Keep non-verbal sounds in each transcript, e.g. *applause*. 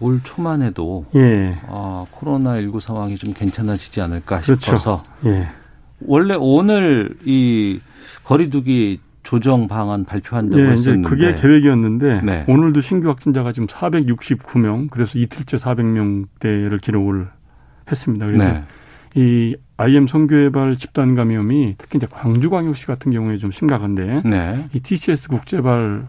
올 초만 해도 예. 아, 코로나19 상황이 좀 괜찮아지지 않을까 그렇죠. 싶어서 예. 원래 오늘 이 거리두기 조정 방안 발표한다고 예, 했었는데 그게 계획이었는데 네. 오늘도 신규 확진자가 지금 469명 그래서 이틀째 400명대를 기록을 했습니다. 그래서 네. 이 IM 선교회발 집단 감염이 특히 이제 광주광역시 같은 경우에 좀 심각한데 네. 이 TCS 국제발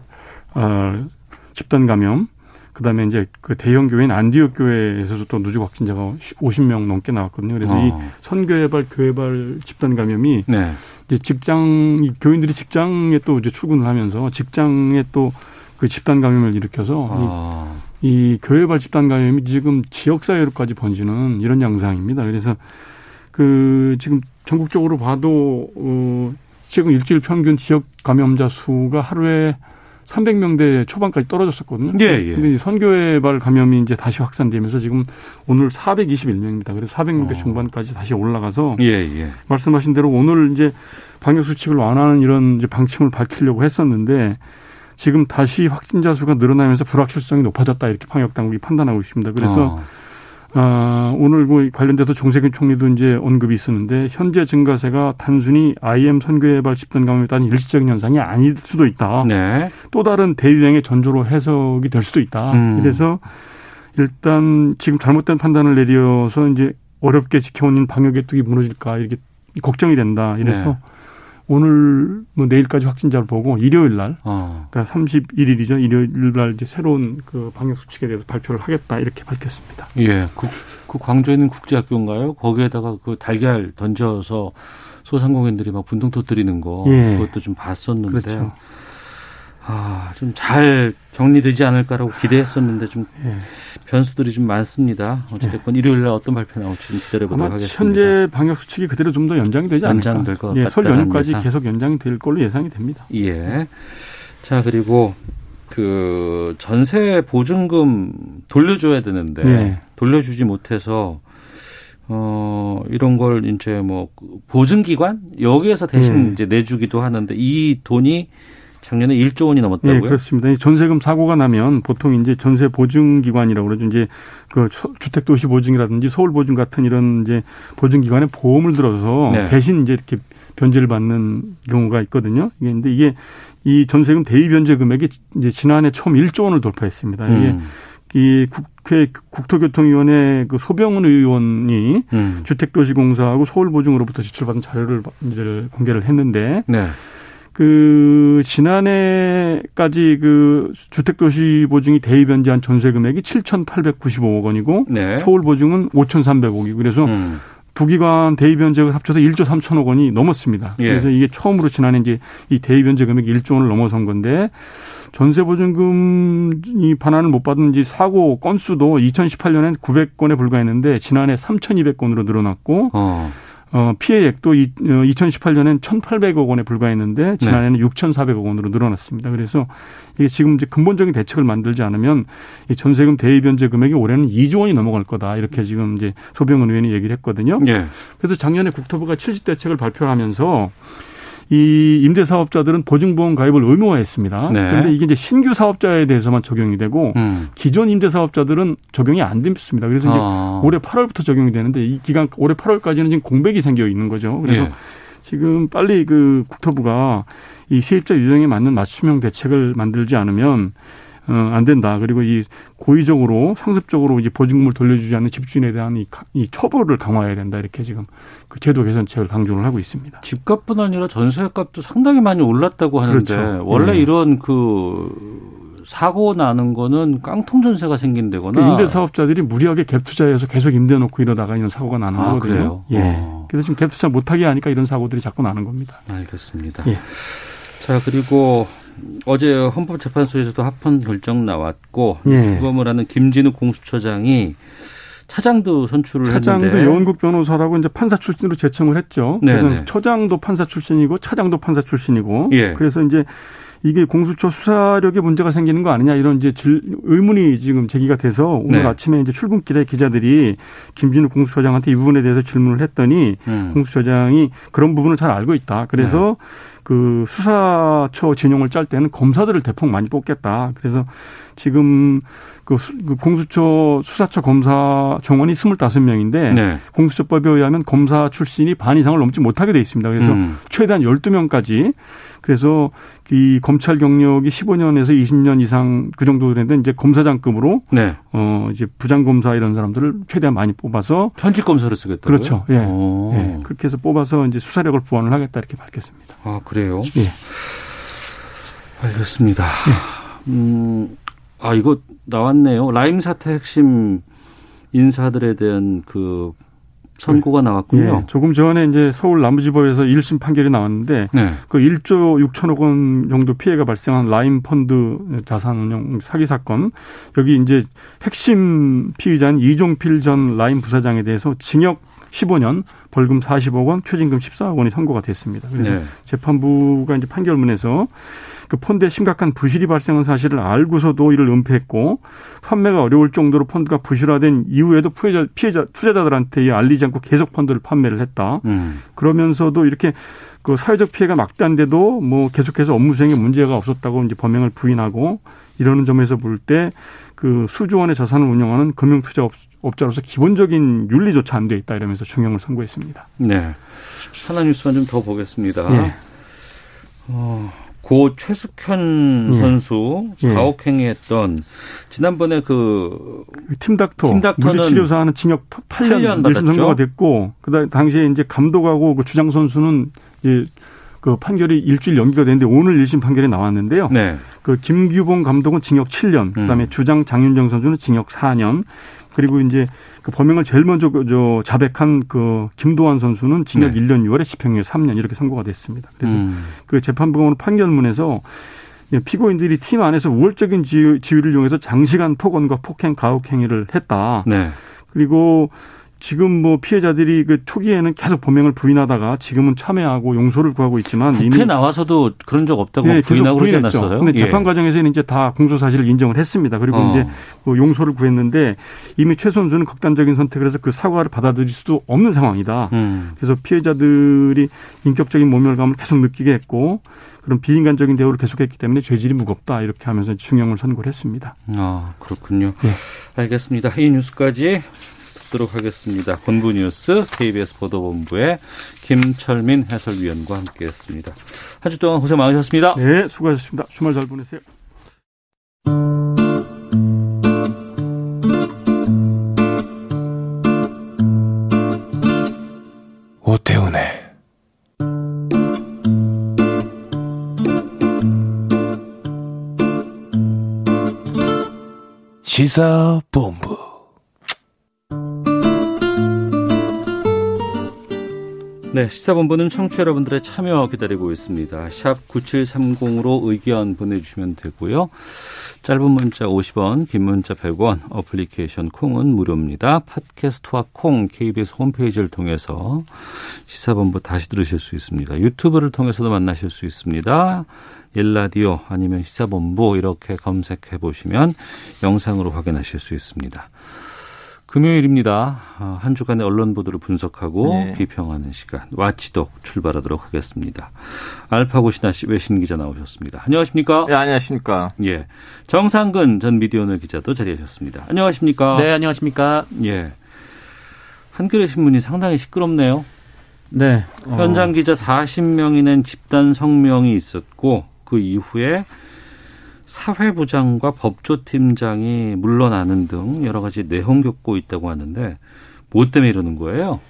어, 집단 감염 그다음에 이제 그 대형 교회인 안디옥 교회에서도 또 누적 확진자가 50명 넘게 나왔거든요. 그래서 어. 이 선교회발 교회발 집단 감염이 네. 이제 직장 교인들이 직장에 또 이제 출근을 하면서 직장에 또 그 집단 감염을 일으켜서 아. 이, 이 교회발 집단 감염이 지금 지역 사회로까지 번지는 이런 양상입니다. 그래서 그 지금 전국적으로 봐도 어 지금 일주일 평균 지역 감염자 수가 하루에 300명대 초반까지 떨어졌었거든요. 예, 예. 근데 선교회발 감염이 이제 다시 확산되면서 지금 오늘 421명입니다. 그래서 400명대 어. 중반까지 다시 올라가서 예, 예. 말씀하신 대로 오늘 이제 방역 수칙을 완화하는 이런 이제 방침을 밝히려고 했었는데 지금 다시 확진자 수가 늘어나면서 불확실성이 높아졌다 이렇게 방역 당국이 판단하고 있습니다. 그래서 어. 아, 오늘 뭐 관련돼서 정세균 총리도 이제 언급이 있었는데 현재 증가세가 단순히 IM 선교회발 집단 감염에 따른 일시적인 현상이 아닐 수도 있다. 네. 또 다른 대유행의 전조로 해석이 될 수도 있다. 음. 그래서 일단 지금 잘못된 판단을 내려서 이제 어렵게 지켜온 방역의 뚝이 무너질까 이렇게 걱정이 된다. 이래서 네. 오늘 뭐 내일까지 확진자를 보고 일요일 날 어. 그러니까 31일이죠. 일요일 날 이제 새로운 그 방역 수칙에 대해서 발표를 하겠다 이렇게 밝혔습니다. 예. 그, 그 광주에 있는 국제학교인가요? 거기에다가 그 달걀 던져서 소상공인들이 막 분통 터뜨리는 거 예. 그것도 좀 봤었는데 그렇죠. 아, 좀 잘 정리되지 않을까라고 기대했었는데 좀 예. 변수들이 좀 많습니다. 어찌됐건 일요일 날 어떤 발표 나올지 좀 기다려보도록 하겠습니다. 현재 방역 수칙이 그대로 좀 더 연장이 되지 않을까. 연장될 것 예, 설 같다는 연휴까지 예상. 계속 연장이 될 걸로 예상이 됩니다. 예. 자, 그리고 그 전세 보증금 돌려줘야 되는데 네. 돌려주지 못해서 어 이런 걸 이제 뭐 보증기관 여기에서 대신 네. 이제 내주기도 하는데 이 돈이 작년에 1조 원이 네, 넘었다고요? 그렇습니다. 이 전세금 사고가 나면 보통 이제 전세 보증 기관이라고 그러죠. 이제 그 초- 주택 도시 보증이라든지 서울 보증 같은 이런 이제 보증 기관에 보험을 들어서 네. 대신 이제 이렇게 변제를 받는 경우가 있거든요. 이게 근데 이게 이 전세금 대위 변제 금액이 이제 지난해 처음 1조 원을 돌파했습니다. 이게 음, 이 국회 국토교통위원회 그 소병훈 의원이 음. 주택도시공사하고 서울보증으로부터 제출받은 자료를 이제 공개를 했는데 네. 그 지난해까지 그 주택도시 보증이 대위 변제한 전세 금액이 7,895억 원이고 네. 서울 보증은 5,300억이고 그래서 음. 두 기관 대위 변제가 합쳐서 1조 3천억 원이 넘었습니다. 예. 그래서 이게 처음으로 지난해 이제 이 대위 변제 금액이 1조 원을 넘어선 건데 전세 보증금이 반환을 못 받은 지 사고 건수도 2018년엔 900건에 불과했는데 지난해 3,200건으로 늘어났고 어. 어, 피해액도 이, 어, 2018년엔 1,800억 원에 불과했는데 지난해는 6,400억 원으로 늘어났습니다. 그래서 이게 지금 이제 근본적인 대책을 만들지 않으면 이 전세금 대위 변제 금액이 올해는 2조 원이 넘어갈 거다. 이렇게 지금 이제 소병은 의원이 얘기를 했거든요. 예. 그래서 작년에 국토부가 70 대책을 발표하면서 이 임대 사업자들은 보증보험 가입을 의무화했습니다. 네. 그런데 이게 이제 신규 사업자에 대해서만 적용이 되고 음. 기존 임대 사업자들은 적용이 안 됐습니다. 그래서 이제 아. 올해 8월부터 적용이 되는데 이 기간 올해 8월까지는 지금 공백이 생겨 있는 거죠. 그래서 예. 지금 빨리 그 국토부가 이 세입자 유형에 맞는 맞춤형 대책을 만들지 않으면 어, 안 된다. 그리고 이 고의적으로 상습적으로 이제 보증금을 돌려주지 않는 집주인에 대한 이, 이 처벌을 강화해야 된다. 이렇게 지금 그 제도 개선책을 강조를 하고 있습니다. 집값뿐 아니라 전세값도 상당히 많이 올랐다고 하는데 그렇죠. 원래 네. 이런 그 사고 나는 거는 깡통 전세가 생긴다거나 그 임대 사업자들이 무리하게 갭 투자해서 계속 임대 놓고 이러다가 이런 사고가 나는 아, 거거든요. 그래요? 예. 어. 그래서 지금 갭 투자 못 하게 하니까 이런 사고들이 자꾸 나는 겁니다. 알겠습니다. 예. 자 그리고 어제 헌법재판소에서도 합헌 결정 나왔고 예. 주검을 하는 김진우 공수처장이 차장도 선출을 차장도 했는데 여원국 변호사라고 이제 판사 출신으로 제청을 했죠. 네, 그래서 네. 처장도 판사 출신이고 차장도 판사 출신이고. 예. 그래서 이제 이게 공수처 수사력에 문제가 생기는 거 아니냐 이런 이제 질, 의문이 지금 제기가 돼서 오늘 네. 아침에 이제 출근길에 기자들이 김진우 공수처장한테 이 부분에 대해서 질문을 했더니 음. 공수처장이 그런 부분을 잘 알고 있다. 그래서 네. 그 수사처 진영을 짤 때는 검사들을 대폭 많이 뽑겠다. 그래서 지금 그, 수- 그 공수처 수사처 검사 정원이 25명인데 네. 공수처법에 의하면 검사 출신이 반 이상을 넘지 못하게 돼 있습니다. 그래서 음. 최대한 12명까지 그래서 이 검찰 경력이 15년에서 20년 이상 그 정도 되는데 이제 검사장급으로 네. 어 이제 부장 검사 이런 사람들을 최대한 많이 뽑아서 현직 검사를 쓰겠다고요? 그렇죠. 예. 오. 예. 그렇게 해서 뽑아서 이제 수사력을 보완을 하겠다 이렇게 밝혔습니다. 아 그래요? 예. 알겠습니다. 음, 아 이거 나왔네요. 라임 사태 핵심 인사들에 대한 그 선고가 나왔군요. 예. 조금 전에 이제 서울 남부지법에서 1심 판결이 나왔는데 네. 그 1조 6천억 원 정도 피해가 발생한 라임 펀드 자산운용 사기 사건 여기 이제 핵심 피의자인 이종필 전 라임 부사장에 대해서 징역 15년, 벌금 40억 원, 추징금 14억 원이 선고가 됐습니다. 그래서 네. 재판부가 이제 판결문에서 그 펀드에 심각한 부실이 발생한 사실을 알고서도 이를 은폐했고 판매가 어려울 정도로 펀드가 부실화된 이후에도 피해자, 피해자 투자자들한테 알리지 않고 계속 펀드를 판매를 했다. 음. 그러면서도 이렇게 그 사회적 피해가 막대한데도 뭐 계속해서 업무 수행에 문제가 없었다고 이제 범행을 부인하고 이러는 점에서 볼 때 그 수조 원의 자산을 운영하는 금융투자 업자로서 기본적인 윤리조차 안 돼 있다 이러면서 중형을 선고했습니다. 네. 하나 뉴스만 좀 더 보겠습니다. 예. 어, 고 최숙현 예. 선수 예. 사옥행위했던 지난번에 그그 팀닥터, 팀닥터는 물리치료사 하는 징역 8년, 8년 1심 받았죠? 선고가 됐고 그다음 당시에 이제 감독하고 그 주장 선수는 이제 그 판결이 일주일 연기가 됐는데 오늘 1심 판결이 나왔는데요. 네. 그 김규봉 감독은 징역 7년, 그다음에 음. 주장 장윤정 선수는 징역 4년, 그리고 이제 그 범행을 제일 먼저 그저 자백한 그 김도환 선수는 징역 네. 1년 6월에 집행유예 3년 이렇게 선고가 됐습니다. 그래서 음. 그 재판부가 오늘 판결문에서 피고인들이 팀 안에서 우월적인 지위, 지위를 이용해서 장시간 폭언과 폭행, 가혹 행위를 했다. 네. 그리고 지금 뭐 피해자들이 그 초기에는 계속 범행을 부인하다가 지금은 참여하고 용서를 구하고 있지만 국회 나와서도 그런 적 없다고 예, 부인하고 그러지. 않았어요? 근데 예. 재판 과정에서는 이제 다 공소 사실을 인정을 했습니다. 그리고 어. 이제 뭐 용서를 구했는데 이미 최 선수는 극단적인 선택을 해서 그 사과를 받아들일 수도 없는 상황이다. 음. 그래서 피해자들이 인격적인 모멸감을 계속 느끼게 했고 그런 비인간적인 대우를 계속했기 때문에 죄질이 무겁다 이렇게 하면서 중형을 선고를 했습니다. 아, 그렇군요. 예. 알겠습니다. 이 뉴스까지 듣도록 하겠습니다. 본부 뉴스 KBS 보도본부의 김철민 해설위원과 함께했습니다. 한 주 동안 고생 많으셨습니다. 네, 수고하셨습니다. 주말 잘 보내세요. 오태훈의 시사본부 네, 시사본부는 청취자 여러분들의 참여 기다리고 있습니다. 샵 9730으로 의견 보내주시면 되고요. 짧은 문자 50원, 긴 문자 100원, 어플리케이션 콩은 무료입니다. 팟캐스트와 콩, KBS 홈페이지를 통해서 시사본부 다시 들으실 수 있습니다. 유튜브를 통해서도 만나실 수 있습니다. 일라디오 아니면 시사본부 이렇게 검색해 보시면 영상으로 확인하실 수 있습니다. 금요일입니다. 아, 한 주간의 언론 보도를 분석하고 네. 비평하는 시간 와치독 출발하도록 하겠습니다. 알파고 신하 씨 외신 기자 나오셨습니다. 안녕하십니까? 네, 안녕하십니까. 예. 정상근 전 미디어오늘 기자도 자리하셨습니다. 안녕하십니까? 네, 안녕하십니까. 예. 한겨레 신문이 상당히 시끄럽네요. 네. 어, 현장 기자 40명이 낸 집단 성명이 있었고 그 이후에 사회부장과 법조팀장이 물러나는 등 여러 가지 내홍 겪고 있다고 하는데 뭐 때문에 이러는 거예요?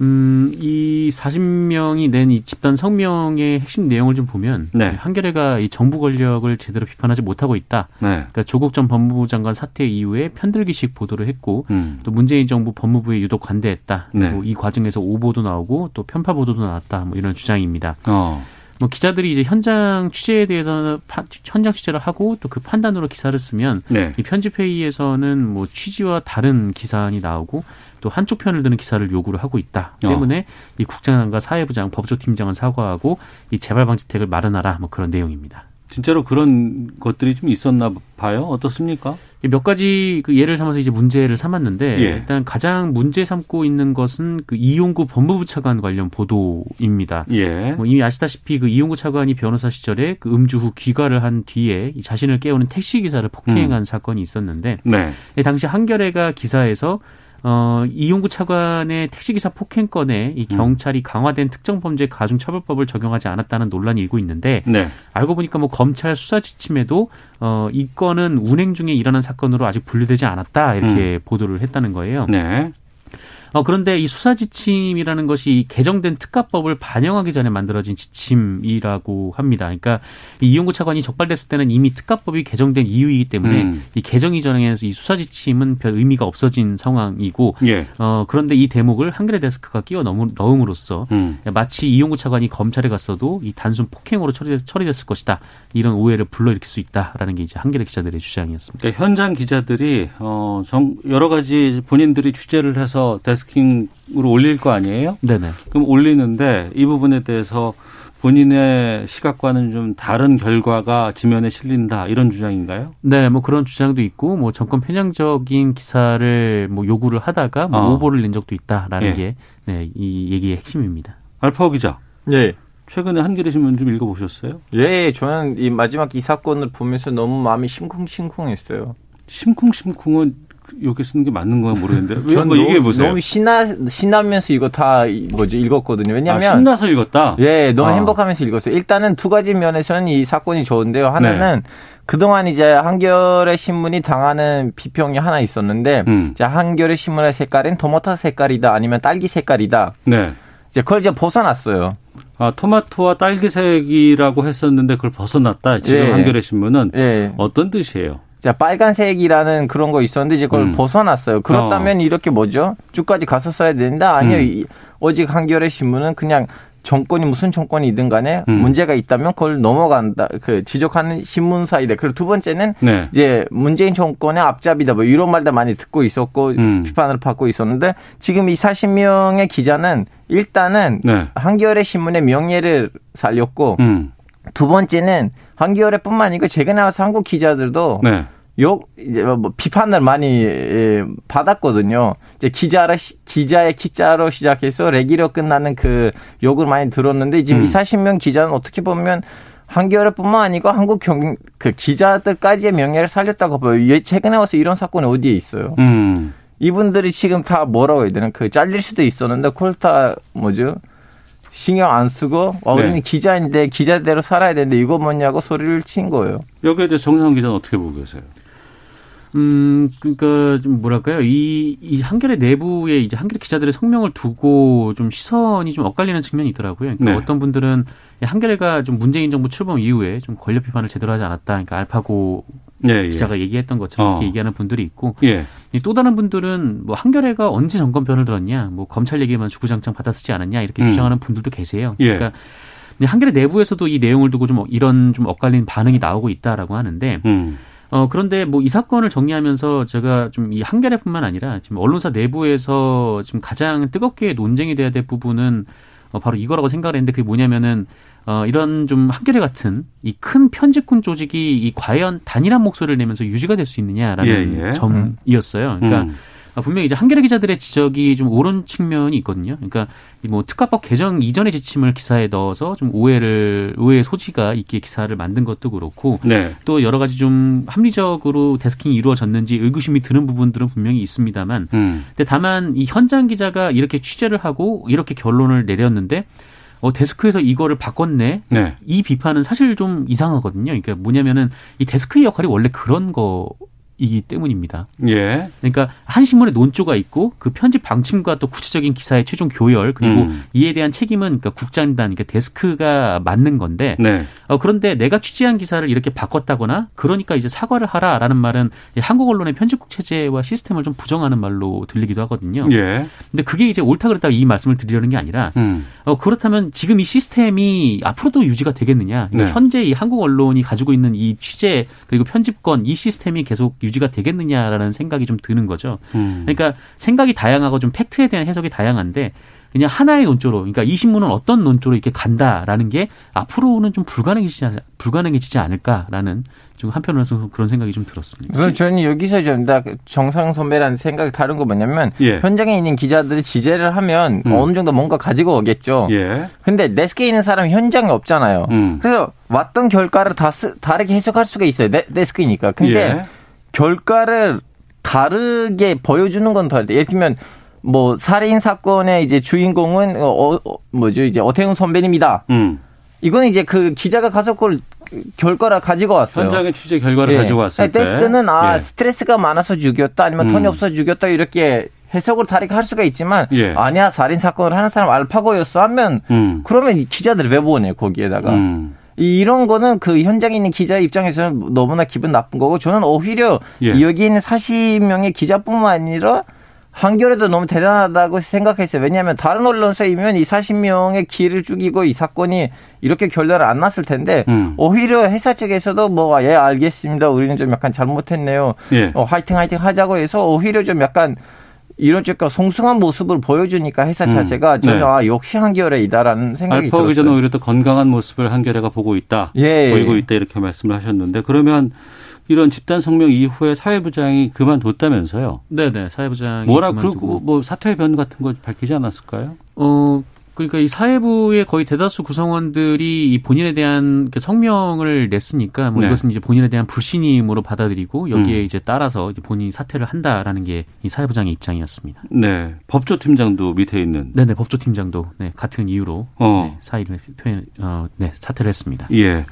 음, 이 40명이 낸 이 집단 성명의 핵심 내용을 좀 보면 네. 한겨레가 이 정부 권력을 제대로 비판하지 못하고 있다. 네. 그러니까 조국 전 법무부 장관 사태 이후에 편들기식 보도를 했고 음. 또 문재인 정부 법무부에 유독 관대했다. 네. 이 과정에서 오보도 나오고 또 편파 보도도 나왔다. 뭐 이런 주장입니다. 어. 뭐 기자들이 이제 현장 취재에 대해서는 파- 현장 취재를 하고 또 그 판단으로 기사를 쓰면 네. 이 편집 회의에서는 뭐 취지와 다른 기사안이 나오고 또 한쪽 편을 드는 기사를 요구를 하고 있다. 어. 때문에 이 국장과 사회부장, 법조팀장은 사과하고 이 재발 방지책을 마련하라 뭐 그런 내용입니다. 진짜로 그런 것들이 좀 있었나 봐요. 어떻습니까? 이몇 가지 그 예를 삼아서 이제 문제를 삼았는데 예. 일단 가장 문제 삼고 있는 것은 그 이용구 법무부 차관 관련 보도입니다. 예. 뭐 이미 아시다시피 그 이용구 차관이 변호사 시절에 그 음주 후 귀가를 한 뒤에 이 자신을 깨우는 택시 기사를 폭행한 음. 사건이 있었는데 네. 예, 당시 한겨레가 기사에서 어, 이용구 차관의 택시기사 폭행 건에 이 음. 경찰이 강화된 특정범죄 가중처벌법을 적용하지 않았다는 논란이 일고 있는데 네. 알고 보니까 뭐 검찰 수사 지침에도 어, 이 건은 운행 중에 일어난 사건으로 아직 분류되지 않았다 이렇게 보도를 했다는 거예요. 음. 네. 어, 그런데 이 수사 지침이라는 것이 이 개정된 특가법을 반영하기 전에 만들어진 지침이라고 합니다. 그러니까 이 이용구 차관이 적발됐을 때는 이미 특가법이 개정된 이유이기 때문에 음. 이 개정 이전에서 이 수사 지침은 별 의미가 없어진 상황이고 예. 어, 그런데 이 대목을 한겨레 데스크가 끼워 넣음- 넣음으로써 음. 마치 이용구 차관이 검찰에 갔어도 이 단순 폭행으로 처리됐, 처리됐 을 것이다. 이런 오해를 불러일으킬 수 있다라는 게 이제 한겨레 기자들의 주장이었습니다. 그러니까 현장 기자들이 어, 정, 여러 가지 본인들이 취재를 해서 데스 킹으로 올릴 거 아니에요? 네네. 그럼 올리는데 이 부분에 대해서 본인의 시각과는 좀 다른 결과가 지면에 실린다 이런 주장인가요? 네, 뭐 그런 주장도 있고, 뭐 정권 편향적인 기사를 뭐 요구를 하다가 뭐 어. 오보를 낸 적도 있다라는 예. 게 네, 이 얘기의 핵심입니다. 알파오 기자. 예. 최근에 한겨레 신문 좀 읽어보셨어요? 예, 저는 이 마지막 이 사건을 보면서 너무 마음이 심쿵심쿵했어요. 심쿵심쿵은 여기 쓰는 게 맞는 건가 모르겠는데 왜 *laughs* 전 한번 얘기해 보세요. 너무 신나 신나면서 이거 다 이- 뭐지 읽었거든요. 아, 왜냐면 신나서 읽었다. 예, 너무 아. 행복하면서 읽었어요. 일단은 두 가지 면에서는 이 사건이 좋은데요. 하나는 그동안 이제 한겨레 신문이 당하는 비평이 하나 있었는데 음. 이제 한겨레 신문의 색깔은 토마토 색깔이다 아니면 딸기 색깔이다. 네. 이제 그걸 이제 벗어났어요. 아, 토마토와 딸기색이라고 했었는데 그걸 벗어났다. 지금 예. 한겨레 신문은 예. 어떤 뜻이에요? 자, 빨간색이라는 그런 거 있었는데 이제 그걸 음. 벗어났어요. 그렇다면 이렇게 뭐죠? 쭉까지 갔었어야 된다? 아니요. 음. 이- 오직 한겨레 신문은 그냥 정권이 무슨 정권이든 간에 음. 문제가 있다면 그걸 넘어간다. 그 지적하는 신문사이다. 그리고 두 번째는 네. 이제 문재인 정권의 앞잡이다. 뭐 이런 말도 많이 듣고 있었고 음. 비판을 받고 있었는데 지금 이 40명의 기자는 일단은 네. 한겨레 신문의 명예를 살렸고 음. 두 번째는 한겨레뿐만 아니고 최근에 와서 한국 기자들도 네. 욕 이제 뭐 비판을 많이 예, 받았거든요. 이제 기자라 시- 기자의 기자로 시작해서 레기로 끝나는 그 욕을 많이 들었는데 지금 음. 이 40명 기자는 어떻게 보면 한겨레뿐만 아니고 한국 경 그 기자들까지의 명예를 살렸다고 봐요. 예, 최근에 와서 이런 사건이 어디에 있어요? 음. 이분들이 지금 다 뭐라고 해야 되나 그 잘릴 수도 있었는데 다 뭐죠? 신경 안 쓰고 와, 우리는 네. 기자인데 기자대로 살아야 되는데 이거 뭐냐고 소리를 친 거예요. 여기에 대해 정상 기자는 어떻게 보고 계세요? 음, 그러니까 좀 뭐랄까요? 이, 이 한겨레 내부에 이제 한겨레 기자들의 성명을 두고 좀 시선이 좀 엇갈리는 측면이 있더라고요. 그러니까 네. 어떤 분들은 한겨레가 좀 문재인 정부 출범 이후에 좀 권력 비판을 제대로 하지 않았다. 그러니까 알파고 예, 예. 기자가 얘기했던 것처럼 어. 이렇게 얘기하는 분들이 있고 예. 이또 다른 분들은 뭐 한겨레가 언제 정권 편을 들었냐, 뭐 검찰 얘기만 주구장창 받아쓰지 않았냐 이렇게 음. 주장하는 분들도 계세요. 예. 그러니까 한겨레 내부에서도 이 내용을 두고 좀 이런 좀 엇갈린 반응이 나오고 있다라고 하는데 음. 어, 그런데 뭐 이 사건을 정리하면서 제가 좀 이 한겨레뿐만 아니라 지금 언론사 내부에서 지금 가장 뜨겁게 논쟁이 돼야 될 부분은 어, 바로 이거라고 생각을 했는데 그게 뭐냐면은 어, 이런 좀 한겨레 같은 이 큰 편집군 조직이 이 과연 단일한 목소리를 내면서 유지가 될 수 있느냐라는 예, 예. 점이었어요. 그러니까 음. 아, 분명히 이제 한겨레 기자들의 지적이 좀 옳은 측면이 있거든요. 그러니까 이뭐 특가법 개정 이전의 지침을 기사에 넣어서 좀 오해를 오해의 소지가 있게 기사를 만든 것도 그렇고 네. 또 여러 가지 좀 합리적으로 데스킹이 이루어졌는지 의구심이 드는 부분들은 분명히 있습니다만 음. 근데 다만 이 현장 기자가 이렇게 취재를 하고 이렇게 결론을 내렸는데 어, 데스크에서 이거를 바꿨네. 네. 이 비판은 사실 좀 이상하거든요. 그러니까 뭐냐면은 이 데스크의 역할이 원래 그런 거 이기 때문입니다. 예. 그러니까 한 신문에 논조가 있고 그 편집 방침과 또 구체적인 기사의 최종 교열 그리고 음. 이에 대한 책임은 그러니까 국장단 그러니까 데스크가 맞는 건데 네. 어, 그런데 내가 취재한 기사를 이렇게 바꿨다거나 그러니까 이제 사과를 하라라는 말은 이 한국 언론의 편집국 체제와 시스템을 좀 부정하는 말로 들리기도 하거든요. 예. 근데 그게 이제 옳다 그랬다 이 말씀을 드리려는 게 아니라 음. 어, 그렇다면 지금 이 시스템이 앞으로도 유지가 되겠느냐? 그러니까 네. 현재 이 한국 언론이 가지고 있는 이 취재 그리고 편집권 이 시스템이 계속 유지가 되겠느냐라는 생각이 좀 드는 거죠. 음. 그러니까 생각이 다양하고 좀 팩트에 대한 해석이 다양한데 그냥 하나의 논조로, 그러니까 이 신문은 어떤 논조로 이렇게 간다라는 게 앞으로는 좀 불가능해지지, 않- 불가능해지지 않을까라는 좀 한편으로서 그런 생각이 좀 들었습니다. 그럼 저는 여기서 좀나 정상 선배라는 생각이 다른 거 뭐냐면 예. 현장에 있는 기자들이 취재를 하면 음. 어느 정도 뭔가 가지고 오겠죠. 예. 근데 데스크에 있는 사람이 현장에 없잖아요. 음. 그래서 왔던 결과를 다 쓰- 다르게 해석할 수가 있어요. 데, 데스크니까. 근데 예. 결과를 다르게 보여주는 건 더. 예를 들면 뭐 살인 사건의 이제 주인공은 어, 어, 뭐죠 이제 어태훈 선배님이다. 음. 이거는 이제 그 기자가 가서 그걸 결과를 가지고 왔어요. 현장의 취재 결과를 예. 가지고 왔을 아니, 때 데스크는 아 예. 스트레스가 많아서 죽였다 아니면 돈이 음. 없어서 죽였다 이렇게 해석을 다르게 할 수가 있지만 예. 아니야 살인 사건을 하는 사람 알파고였어 하면 음. 그러면 이 기자들 왜 보내 거기에다가 음. 이- 이런 거는 그 현장에 있는 기자 입장에서는 너무나 기분 나쁜 거고 저는 오히려 예. 여기 있는 40명의 기자뿐만 아니라 한겨레도 너무 대단하다고 생각했어요. 왜냐하면 다른 언론사이면 이 40명의 기를 죽이고 이 사건이 이렇게 결론을 안 났을 텐데 음. 오히려 회사 측에서도 뭐 예 알겠습니다. 우리는 좀 약간 잘못했네요. 예. 어, 화이팅 화이팅 하자고 해서 오히려 좀 약간 이런 쪽과 송승한 모습을 보여주니까 회사 음. 자체가 저는 네. 아 역시 한겨레이다라는 생각이 들었어요. 기자는 오히려 또 건강한 모습을 한겨레가 보고 있다. 예. 보이고 있다 이렇게 말씀을 하셨는데 그러면 이런 집단 성명 이후에 사회부장이 그만뒀다면서요? 네네 사회부장이 뭐라 그만두고. 그러고 뭐 사퇴 변 같은 거 밝히지 않았을까요? 어, 그러니까 이 사회부의 거의 대다수 구성원들이 이 본인에 대한 그 성명을 냈으니까 뭐 네. 이것은 이제 본인에 대한 불신임으로 받아들이고 여기에 음. 이제 따라서 이제 본인이 사퇴를 한다라는 게 이 사회부장의 입장이었습니다. 네. 법조팀장도 밑에 있는. 네네 법조팀장도 네, 같은 이유로 어. 네, 사의를 표현 어, 네 사퇴를 했습니다. 예.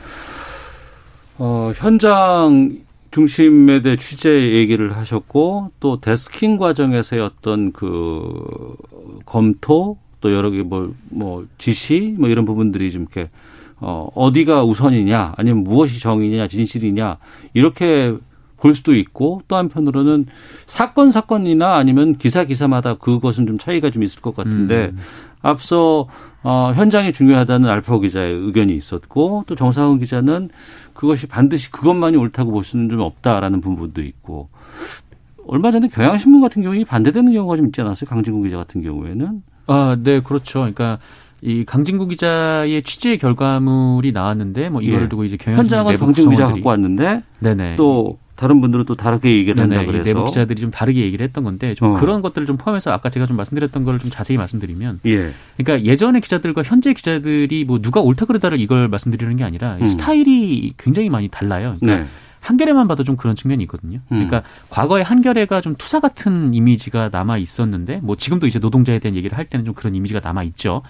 어, 현장 중심에 대해 취재 얘기를 하셨고 또 데스킹 과정에서의 어떤 그 검토 또 여러 개뭐뭐 지시? 뭐 이런 부분들이 좀 이렇게 어 어디가 우선이냐? 아니면 무엇이 정의냐? 진실이냐? 이렇게 볼 수도 있고 또 한편으로는 사건 사건이나 아니면 기사 기사마다 그것은 좀 차이가 좀 있을 것 같은데 음. 앞서 어 현장이 중요하다는 알파 기자의 의견이 있었고 또 정상훈 기자는 그것이 반드시 그것만이 옳다고 볼 수는 좀 없다라는 부분도 있고 얼마 전에 경향신문 같은 경우에 반대되는 경우가 좀 있지 않았어요? 강진구 기자 같은 경우에는 아, 네, 그렇죠. 그러니까 이 강진구 기자의 취재 결과물이 나왔는데 뭐 이거를 예. 두고 이제 경향신문 현장은 강진구 기자 갖고 왔는데 네네. 또 다른 분들은 또 다르게 얘기를 한다 네네, 이 그래서 내부 기자들이 좀 다르게 얘기를 했던 건데 좀 어. 그런 것들을 좀 포함해서 아까 제가 좀 말씀드렸던 거를 좀 자세히 말씀드리면 예. 그러니까 예전의 기자들과 현재 기자들이 뭐 누가 옳다 그르다를 이걸 말씀드리는 게 아니라 음. 스타일이 굉장히 많이 달라요. 그러니까 네. 한겨레만 봐도 좀 그런 측면이 있거든요. 음. 그러니까 과거에 한겨레가 좀 투사 같은 이미지가 남아 있었는데 뭐 지금도 이제 노동자에 대한 얘기를 할 때는 좀 그런 이미지가 남아 있죠.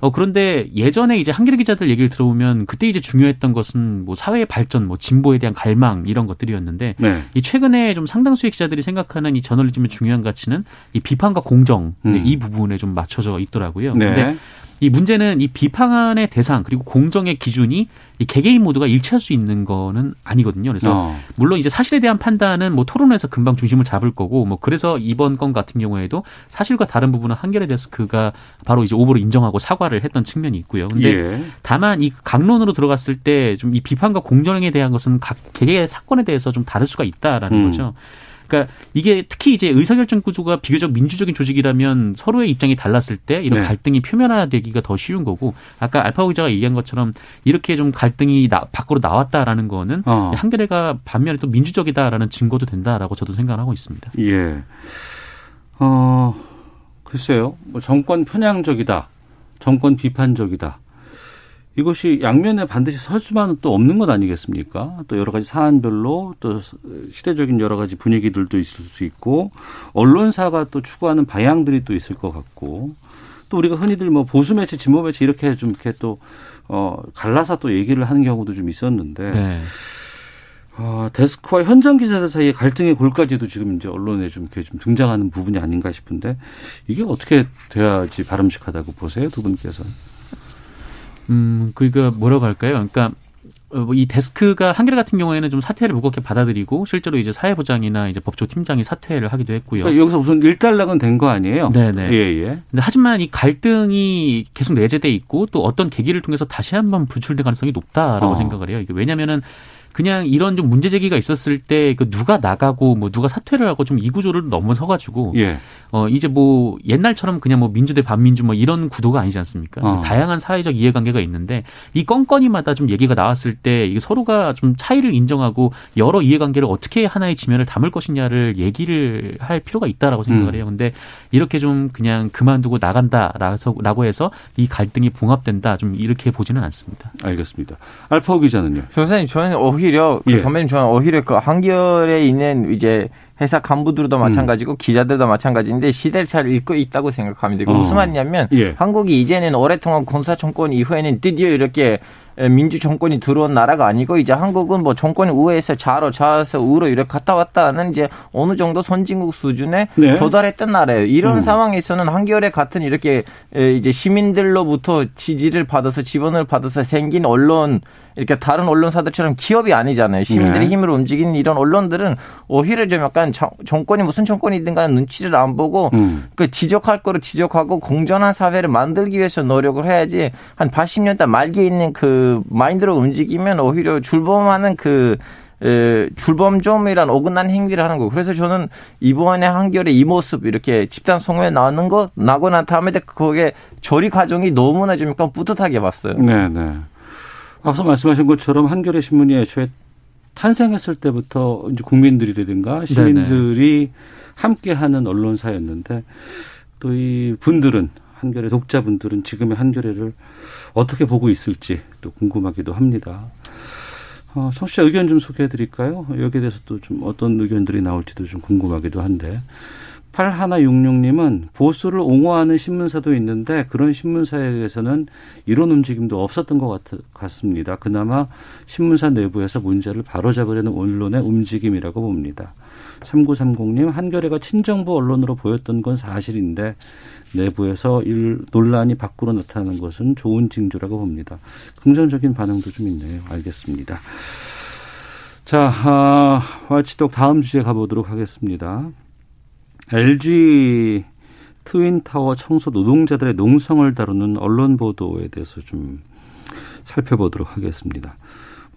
어 그런데 예전에 이제 한겨레 기자들 얘기를 들어보면 그때 이제 중요했던 것은 뭐 사회의 발전, 뭐 진보에 대한 갈망 이런 것들이었는데 네. 이 최근에 좀 상당수의 기자들이 생각하는 이 저널리즘의 중요한 가치는 이 비판과 공정 네, 음. 이 부분에 좀 맞춰져 있더라고요. 네. 근데 이 문제는 이 비판의 대상 그리고 공정의 기준이 이 개개인 모두가 일치할 수 있는 거는 아니거든요. 그래서 어. 물론 이제 사실에 대한 판단은 뭐 토론에서 금방 중심을 잡을 거고 뭐 그래서 이번 건 같은 경우에도 사실과 다른 부분은 한겨레 데스크가 바로 이제 오보로 인정하고 사과를 했던 측면이 있고요. 근데 예. 다만 이 강론으로 들어갔을 때 좀 이 비판과 공정에 대한 것은 각 개개의 사건에 대해서 좀 다를 수가 있다라는 음. 거죠. 그러니까 이게 특히 이제 의사결정 구조가 비교적 민주적인 조직이라면 서로의 입장이 달랐을 때 이런 네. 갈등이 표면화되기가 더 쉬운 거고 아까 알파 기자가 얘기한 것처럼 이렇게 좀 갈등이 나- 밖으로 나왔다라는 거는 어. 한겨레가 반면에 또 민주적이다라는 증거도 된다라고 저도 생각을 하고 있습니다. 예. 어, 글쎄요. 뭐 정권 편향적이다. 정권 비판적이다. 이것이 양면에 반드시 설 수만은 또 없는 것 아니겠습니까? 또 여러 가지 사안별로 또 시대적인 여러 가지 분위기들도 있을 수 있고 언론사가 또 추구하는 방향들이 또 있을 것 같고 또 우리가 흔히들 뭐 보수 매체, 진보 매체 이렇게 좀 이렇게 또 어, 갈라서 또 얘기를 하는 경우도 좀 있었는데 네. 어, 데스크와 현장 기자들 사이의 갈등의 골까지도 지금 이제 언론에 좀 이렇게 좀 등장하는 부분이 아닌가 싶은데 이게 어떻게 돼야지 바람직하다고 보세요, 두 분께서? 음, 그니까 뭐라고 할까요? 그러니까 어, 뭐이 데스크가 한겨레 같은 경우에는 좀 사퇴를 무겁게 받아들이고 실제로 이제 사회부장이나 이제 법조팀장이 사퇴를 하기도 했고요. 그러니까 여기서 우선 일단락은 된 거 아니에요? 네네. 예, 예. 근데 하지만 이 갈등이 계속 내재돼 있고 또 어떤 계기를 통해서 다시 한번 분출될 가능성이 높다라고 어. 생각을 해요. 이게 왜냐면은 그냥 이런 좀 문제 제기가 있었을 때 그 누가 나가고 뭐 누가 사퇴를 하고 좀 이 구조를 넘어서 가지고 예. 어 이제 뭐 옛날처럼 그냥 뭐 민주 대 반민주 뭐 이런 구도가 아니지 않습니까? 어. 다양한 사회적 이해관계가 있는데 이 건건이마다 좀 얘기가 나왔을 때 이게 서로가 좀 차이를 인정하고 여러 이해관계를 어떻게 하나의 지면을 담을 것이냐를 얘기를 할 필요가 있다라고 생각을 음. 해요. 근데 이렇게 좀 그냥 그만두고 나간다라고 해서 이 갈등이 봉합된다 좀 이렇게 보지는 않습니다. 알겠습니다. 알파오 기자는요? 선생님 저는 오히려 그 예. 선배님 저는 오히려 그 한겨레에 있는 이제 회사 간부들도 마찬가지고 기자들도 마찬가지인데 시대를 잘 읽고 있다고 생각합니다. 어. 무슨 말이냐면 예. 한국이 이제는 오랫동안 군사 정권 이후에는 드디어 이렇게 민주 정권이 들어온 나라가 아니고 이제 한국은 뭐 정권이 우에서 좌로 좌에서 우로 이렇게 갔다 왔다 하는 이제 어느 정도 선진국 수준에 네. 도달했던 나라예요. 이런 음. 상황에서는 한겨레 같은 이렇게 에, 이제 시민들로부터 지지를 받아서 지원을 받아서 생긴 언론 이렇게 다른 언론사들처럼 기업이 아니잖아요. 시민들의 네. 힘으로 움직이는 이런 언론들은 오히려 좀 약간 정- 정권이 무슨 정권이든 간에 눈치를 안 보고 음. 그 지적할 거를 지적하고 공정한 사회를 만들기 위해서 노력을 해야지 한 80년대 말기에 있는 그 마인드로 움직이면 오히려 줄범하는 그 에, 줄범좀이란 어긋난 행위를 하는 거고 그래서 저는 이번에 한결에 이 모습 이렇게 집단 성명에 나오는 거 나고 난 다음에 그게 조리 과정이 너무나 좀 약간 뿌듯하게 봤어요. 네, 네. 앞서 말씀하신 것처럼 한겨레 신문이 애초에 탄생했을 때부터 이제 국민들이라든가 시민들이 함께하는 언론사였는데 또 이 분들은 한겨레 독자분들은 지금의 한겨레를 어떻게 보고 있을지 또 궁금하기도 합니다. 어, 청취자 의견 좀 소개해 드릴까요? 여기에 대해서 또 좀 어떤 의견들이 나올지도 좀 궁금하기도 한데. 8166님은 보수를 옹호하는 신문사도 있는데 그런 신문사에서는 이런 움직임도 없었던 것 같, 같습니다. 그나마 신문사 내부에서 문제를 바로잡으려는 언론의 움직임이라고 봅니다. 3930님, 한겨레가 친정부 언론으로 보였던 건 사실인데 내부에서 일 논란이 밖으로 나타나는 것은 좋은 징조라고 봅니다. 긍정적인 반응도 좀 있네요. 알겠습니다. 자, 아, 와치독 다음 주제 가보도록 하겠습니다. LG 트윈타워 청소 노동자들의 농성을 다루는 언론 보도에 대해서 좀 살펴보도록 하겠습니다.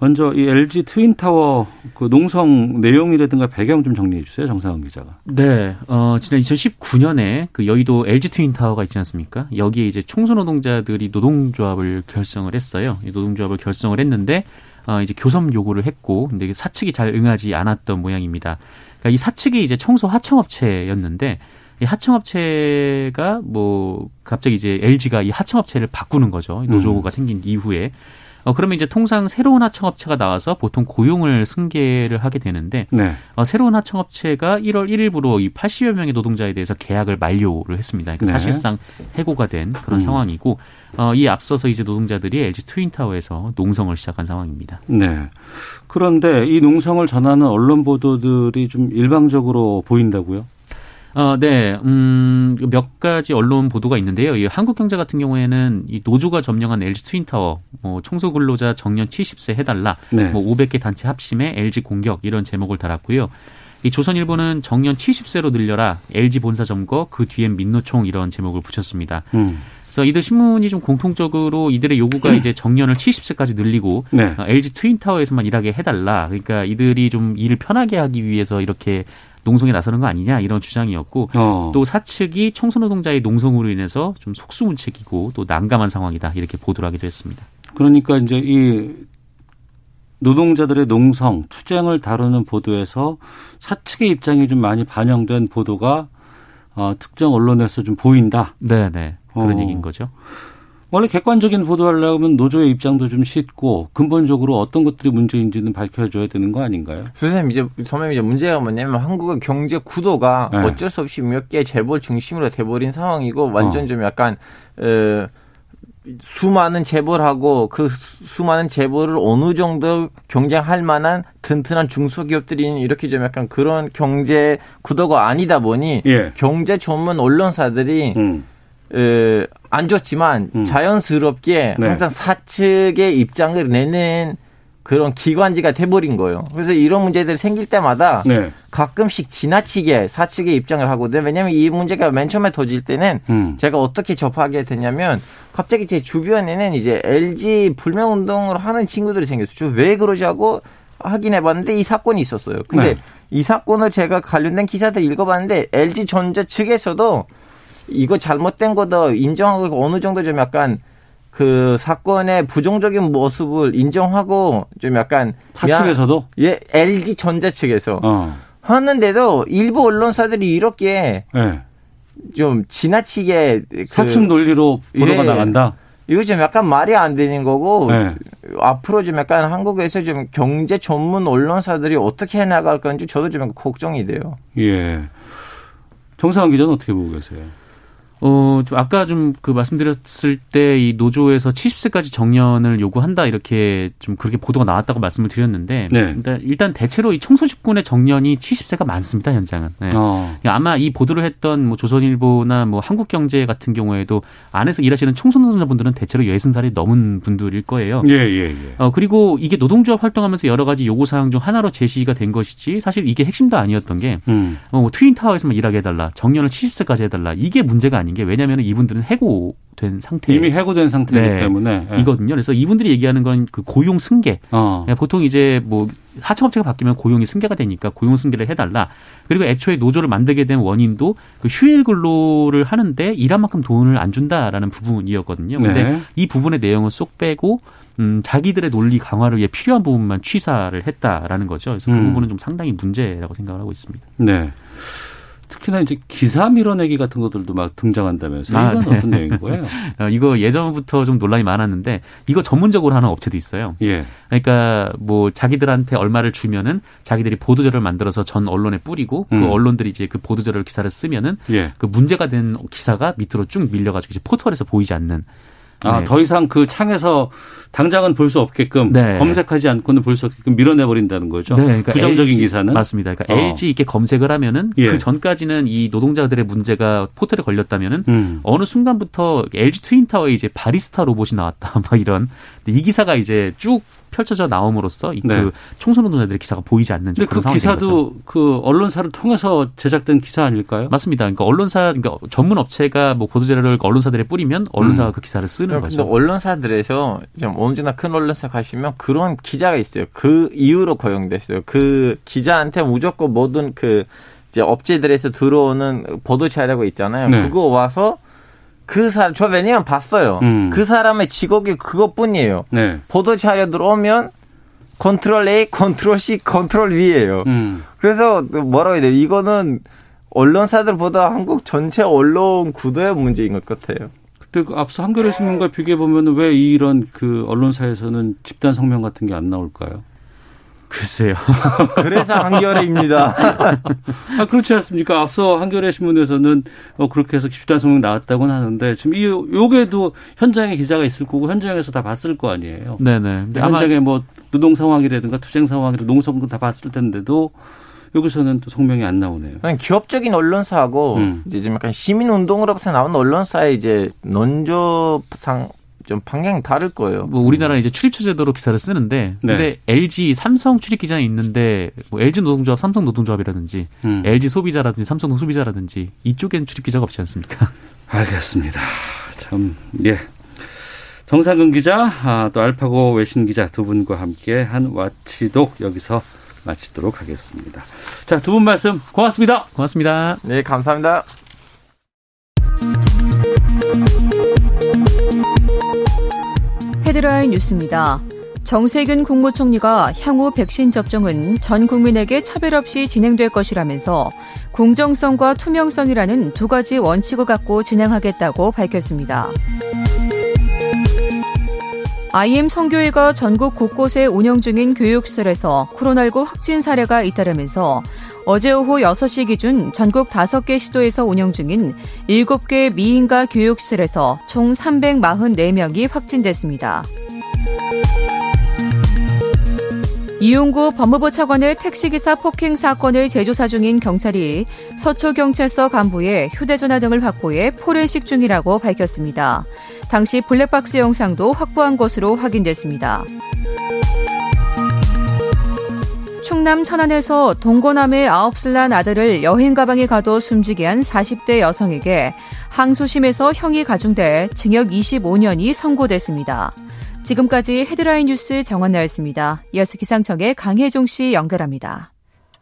먼저 이 LG 트윈타워 그 농성 내용이라든가 배경 좀 정리해 주세요, 정상훈 기자가. 네, 어, 지난 2019년에 그 여의도 LG 트윈타워가 있지 않습니까? 여기에 이제 청소 노동자들이 노동조합을 결성을 했어요. 이 노동조합을 결성을 했는데, 어, 이제 교섭 요구를 했고, 근데 사측이 잘 응하지 않았던 모양입니다. 그러니까 이 사측이 이제 청소 하청업체였는데, 이 하청업체가 뭐, 갑자기 이제 LG가 이 하청업체를 바꾸는 거죠. 이 노조가 생긴 이후에. 어, 그러면 이제 통상 새로운 하청업체가 나와서 보통 고용을 승계를 하게 되는데, 네. 어, 새로운 하청업체가 1월 1일부로 이 80여 명의 노동자에 대해서 계약을 만료를 했습니다. 그러니까 네. 사실상 해고가 된 그런 음. 상황이고 어, 이 앞서서 이제 노동자들이 LG 트윈타워에서 농성을 시작한 상황입니다. 네. 그런데 이 농성을 전하는 언론 보도들이 좀 일방적으로 보인다고요? 어, 네, 음, 몇 가지 언론 보도가 있는데요. 이 한국경제 같은 경우에는 이 노조가 점령한 LG 트윈타워, 뭐 청소 근로자 정년 70세 해달라, 네. 뭐 500개 단체 합심에 LG 공격 이런 제목을 달았고요. 이 조선일보는 정년 70세로 늘려라, LG 본사 점거, 그 뒤엔 민노총 이런 제목을 붙였습니다. 음. 그래서 이들 신문이 좀 공통적으로 이들의 요구가 이제 정년을 70세까지 늘리고 네. 어, LG 트윈타워에서만 일하게 해달라. 그러니까 이들이 좀 일을 편하게 하기 위해서 이렇게 농성에 나서는 거 아니냐 이런 주장이었고 어. 또 사측이 청소노동자의 농성으로 인해서 좀 속수무책이고 또 난감한 상황이다 이렇게 보도를 하기도 했습니다. 그러니까 이제 이 노동자들의 농성, 투쟁을 다루는 보도에서 사측의 입장이 좀 많이 반영된 보도가 어, 특정 언론에서 좀 보인다. 네네 그런 어. 얘기인 거죠. 원래 객관적인 보도하려면 노조의 입장도 좀 싣고 근본적으로 어떤 것들이 문제인지는 밝혀줘야 되는 거 아닌가요? 선생님 이제 선생님 이제 문제가 뭐냐면 한국의 경제 구도가 네. 어쩔 수 없이 몇 개 재벌 중심으로 돼버린 상황이고 완전 어. 좀 약간 어, 수많은 재벌하고 그 수- 수많은 재벌을 어느 정도 경쟁할 만한 튼튼한 중소기업들이 이렇게 좀 약간 그런 경제 구도가 아니다 보니 예. 경제 전문 언론사들이 음. 어, 안 좋지만 음. 자연스럽게 네. 항상 사측의 입장을 내는 그런 기관지가 돼버린 거예요. 그래서 이런 문제들이 생길 때마다 네. 가끔씩 지나치게 사측의 입장을 하거든요. 왜냐하면 이 문제가 맨 처음에 터질 때는 음. 제가 어떻게 접하게 됐냐면 갑자기 제 주변에는 이제 LG 불매 운동을 하는 친구들이 생겼어요. 왜 그러자고 확인해 봤는데 이 사건이 있었어요. 근데 네. 이 사건을 제가 관련된 기사들 읽어봤는데 LG 전자 측에서도 이거 잘못된 거다 인정하고 어느 정도 좀 약간 그 사건의 부정적인 모습을 인정하고 좀 약간 사측에서도 예 LG 전자 측에서 어. 하는데도 일부 언론사들이 이렇게 예. 좀 지나치게 그 사측 논리로 보도가 예. 나간다. 이거 좀 약간 말이 안 되는 거고 네. 앞으로 좀 약간 한국에서 좀 경제 전문 언론사들이 어떻게 해 나갈 건지 저도 좀 걱정이 돼요. 예. 정상환 기자는 어떻게 보고 계세요? 어, 좀 아까 좀 그 말씀드렸을 때 이 노조에서 70세까지 정년을 요구한다 이렇게 좀 그렇게 보도가 나왔다고 말씀을 드렸는데 네. 일단, 일단 대체로 이 청소직군의 정년이 70세가 많습니다 현장은. 네. 어. 아마 이 보도를 했던 뭐 조선일보나 뭐 한국경제 같은 경우에도 안에서 일하시는 청소노동자분들은 대체로 60살이 넘은 분들일 거예요. 예, 예, 예. 어, 그리고 이게 노동조합 활동하면서 여러 가지 요구 사항 중 하나로 제시가 된 것이지 사실 이게 핵심도 아니었던 게 음. 어, 뭐 트윈타워에서만 일하게 해달라. 정년을 70세까지 해달라. 이게 문제가 아닌 게 왜냐하면 이분들은 해고된 상태. 이미 해고된 상태이기 네. 때문에. 예. 이거든요. 그래서 이분들이 얘기하는 건 그 고용 승계. 어. 그냥 보통 이제 뭐 하청업체가 바뀌면 고용이 승계가 되니까 고용 승계를 해달라. 그리고 애초에 노조를 만들게 된 원인도 그 휴일 근로를 하는데 일한 만큼 돈을 안 준다라는 부분이었거든요. 근데 네. 이 부분의 내용을 쏙 빼고 음, 자기들의 논리 강화를 위해 필요한 부분만 취사를 했다라는 거죠. 그래서 그 음. 부분은 좀 상당히 문제라고 생각을 하고 있습니다. 네. 특히나 이제 기사 밀어내기 같은 것들도 막 등장한다면서 아, 이건 네. 어떤 내용인 거예요? *laughs* 어, 이거 예전부터 좀 논란이 많았는데 이거 전문적으로 하는 업체도 있어요. 예. 그러니까 뭐 자기들한테 얼마를 주면은 자기들이 보도자를 만들어서 전 언론에 뿌리고 음. 그 언론들이 이제 그 보도자료 기사를 쓰면은 예. 그 문제가 된 기사가 밑으로 쭉 밀려가지고 이제 포털에서 보이지 않는 아, 네. 더 이상 그 창에서 당장은 볼 수 없게끔 네. 검색하지 않고는 볼 수 없게끔 밀어내 버린다는 거죠. 네, 그러니까 부정적인 LG 기사는 맞습니다. 그러니까 어. LG 이렇게 검색을 하면은 예. 그 전까지는 이 노동자들의 문제가 포털에 걸렸다면은 음. 어느 순간부터 LG 트윈 타워에 이제 바리스타 로봇이 나왔다 *laughs* 막 이런 이 기사가 이제 쭉 펼쳐져 나옴으로써 이 네. 그 청소노동자들의 기사가 보이지 않는 근데 그런 그 상황이. 기사도 그 언론사를 통해서 제작된 기사 아닐까요? 맞습니다. 그러니까 언론사 그러니까 전문 업체가 뭐 보도 자료를 언론사들에 뿌리면 언론사가 음. 그 기사를 쓰는 근데 거죠. 언론사들에서 좀 언제나 큰 언론사 가시면 그런 기자가 있어요. 그 이유로 고용됐어요. 그 기자한테 무조건 모든 그 이제 업체들에서 들어오는 보도 자료가 있잖아요. 네. 그거 와서 그 사람 저 왜냐면 봤어요. 음. 그 사람의 직업이 그것뿐이에요. 네. 보도 자료 들어오면 컨트롤 A, 컨트롤 C, 컨트롤 V예요. 음. 그래서 뭐라고 해야 돼요? 이거는 언론사들보다 한국 전체 언론 구도의 문제인 것 같아요. 그때 그 앞서 한겨레 신문과 비교해 보면 왜 이런 그 언론사에서는 집단 성명 같은 게 안 나올까요? 글쎄요. *laughs* 그래서 한겨레입니다. *laughs* 아, 그렇지 않습니까? 앞서 한겨레 신문에서는 어, 그렇게 해서 집단 성명 나왔다고는 하는데 지금 이 요게도 현장에 기자가 있을 거고 현장에서 다 봤을 거 아니에요. 네네. 현장에 뭐 노동 상황이라든가 투쟁 상황이라든가 농성도 다 봤을 텐데도 여기서는 또 성명이 안 나오네요. 기업적인 언론사하고 음. 이제 좀 약간 시민 운동으로부터 나온 언론사의 이제 논조상 좀 방향이 다를 거예요. 뭐 우리나라는 이제 출입처 제도로 기사를 쓰는데 네. 근데 LG 삼성 출입 기자는 있는데 뭐 LG 노동조합, 삼성 노동조합이라든지 음. LG 소비자라든지 삼성 소비자라든지 이쪽에는 출입 기자가 없지 않습니까? *laughs* 알겠습니다. 참, 예. 정상근 기자, 아, 또 알파고 외신 기자 두 분과 함께 한 와치독 여기서 마치도록 하겠습니다. 자, 두 분 말씀 고맙습니다. 고맙습니다. 네, 감사합니다. 헤드라인 뉴스입니다. 정세균 국무총리가 향후 백신 접종은 전 국민에게 차별 없이 진행될 것이라면서 공정성과 투명성이라는 두 가지 원칙을 갖고 진행하겠다고 밝혔습니다. IM 성교회가 전국 곳곳에 운영 중인 교육시설에서 코로나19 확진 사례가 잇따르면서 어제 오후 6시 기준 전국 5개 시도에서 운영 중인 7개 미인가 교육시설에서 총 344명이 확진됐습니다. 이용구 법무부 차관의 택시기사 폭행 사건을 재조사 중인 경찰이 서초경찰서 간부의 휴대전화 등을 확보해 포렌식 중이라고 밝혔습니다. 당시 블랙박스 영상도 확보한 것으로 확인됐습니다. 충남 천안에서 동거남의 9살 난 아들을 여행 가방에 가둬 숨지게 한 40대 여성에게 항소심에서 형이 가중돼 징역 25년이 선고됐습니다. 지금까지 헤드라인 뉴스 정원 나였습니다. 이어서 기상청의 강혜종 씨 연결합니다.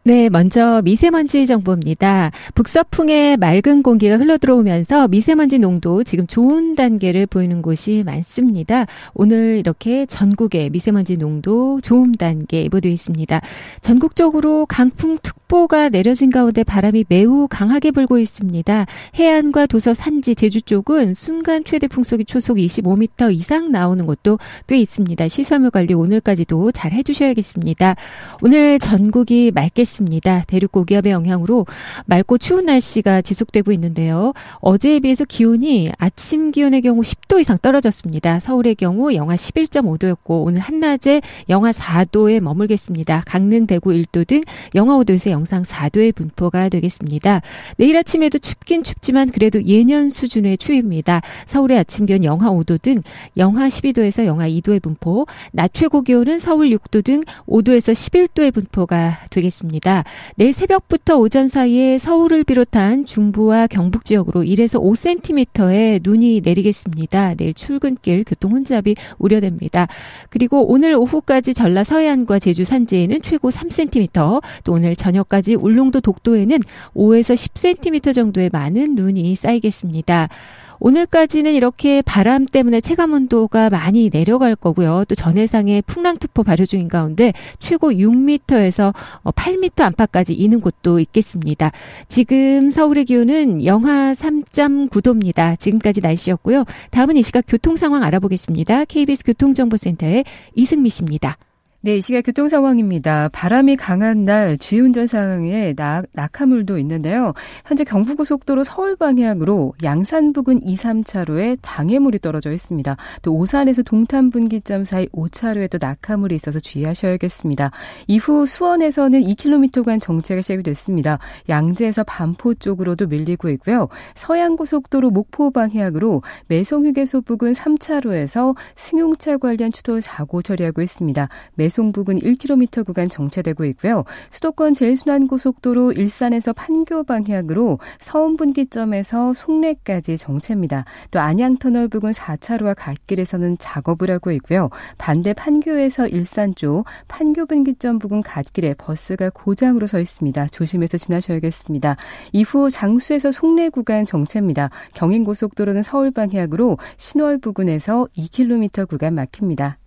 네, 먼저 미세먼지 정보입니다. 북서풍의 맑은 공기가 흘러들어오면서 미세먼지 농도 지금 좋은 단계를 보이는 곳이 많습니다. 오늘 이렇게 전국에 미세먼지 농도 좋은 단계 예보되어 있습니다. 전국적으로 강풍특보가 내려진 가운데 바람이 매우 강하게 불고 있습니다. 해안과 도서 산지 제주 쪽은 순간 최대 풍속이 초속 25m 이상 나오는 곳도 꽤 있습니다. 시설물 관리 오늘까지도 잘 해주셔야겠습니다. 오늘 전국이 맑게 있습니다. 대륙 고기압의 영향으로 맑고 추운 날씨가 지속되고 있는데요. 어제에 비해서 기온이 아침 기온의 경우 10도 이상 떨어졌습니다. 서울의 경우 영하 11.5도였고 오늘 한낮에 영하 4도에 머물겠습니다. 강릉, 대구 1도 등 영하 5도에서 영상 4도의 분포가 되겠습니다. 내일 아침에도 춥긴 춥지만 그래도 예년 수준의 추위입니다. 서울의 아침 기온 영하 5도 등 영하 12도에서 영하 2도의 분포, 낮 최고 기온은 서울 6도 등 5도에서 11도의 분포가 되겠습니다. 있습니다. 내일 새벽부터 오전 사이에 서울을 비롯한 중부와 경북 지역으로 1에서 5cm의 눈이 내리겠습니다. 내일 출근길 교통 혼잡이 우려됩니다. 그리고 오늘 오후까지 전라 서해안과 제주 산지에는 최고 3cm, 또 오늘 저녁까지 울릉도 독도에는 5에서 10cm 정도의 많은 눈이 쌓이겠습니다. 오늘까지는 이렇게 바람 때문에 체감 온도가 많이 내려갈 거고요. 또 전해상에 풍랑특보 발효 중인 가운데 최고 6m에서 8m 안팎까지 이는 곳도 있겠습니다. 지금 서울의 기온은 영하 3.9도입니다. 지금까지 날씨였고요. 다음은 이 시각 교통 상황 알아보겠습니다. KBS 교통정보센터의 이승미 씨입니다. 네, 이 시각 교통 상황입니다. 바람이 강한 날 주의 운전 상황에 낙, 낙하물도 있는데요. 현재 경부고속도로 서울 방향으로 양산 부근 2, 3차로에 장애물이 떨어져 있습니다. 또 오산에서 동탄 분기점 사이 5차로에도 낙하물이 있어서 주의하셔야겠습니다. 이후 수원에서는 2km간 정체가 시작이 됐습니다. 양재에서 반포 쪽으로도 밀리고 있고요. 서양고속도로 목포 방향으로 매송휴게소 부근 3차로에서 승용차 관련 추돌 사고 처리하고 있습니다. 배송 부근 1km 구간 정체되고 있고요. 수도권 제일순환고속도로 일산에서 판교 방향으로 서운 분기점에서 송내까지 정체입니다. 또 안양터널 부근 4차로와 갓길에서는 작업을 하고 있고요. 반대 판교에서 일산 쪽 판교 분기점 부근 갓길에 버스가 고장으로 서 있습니다. 조심해서 지나셔야겠습니다. 이후 장수에서 송내 구간 정체입니다. 경인고속도로는 서울 방향으로 신월 부근에서 2km 구간 막힙니다.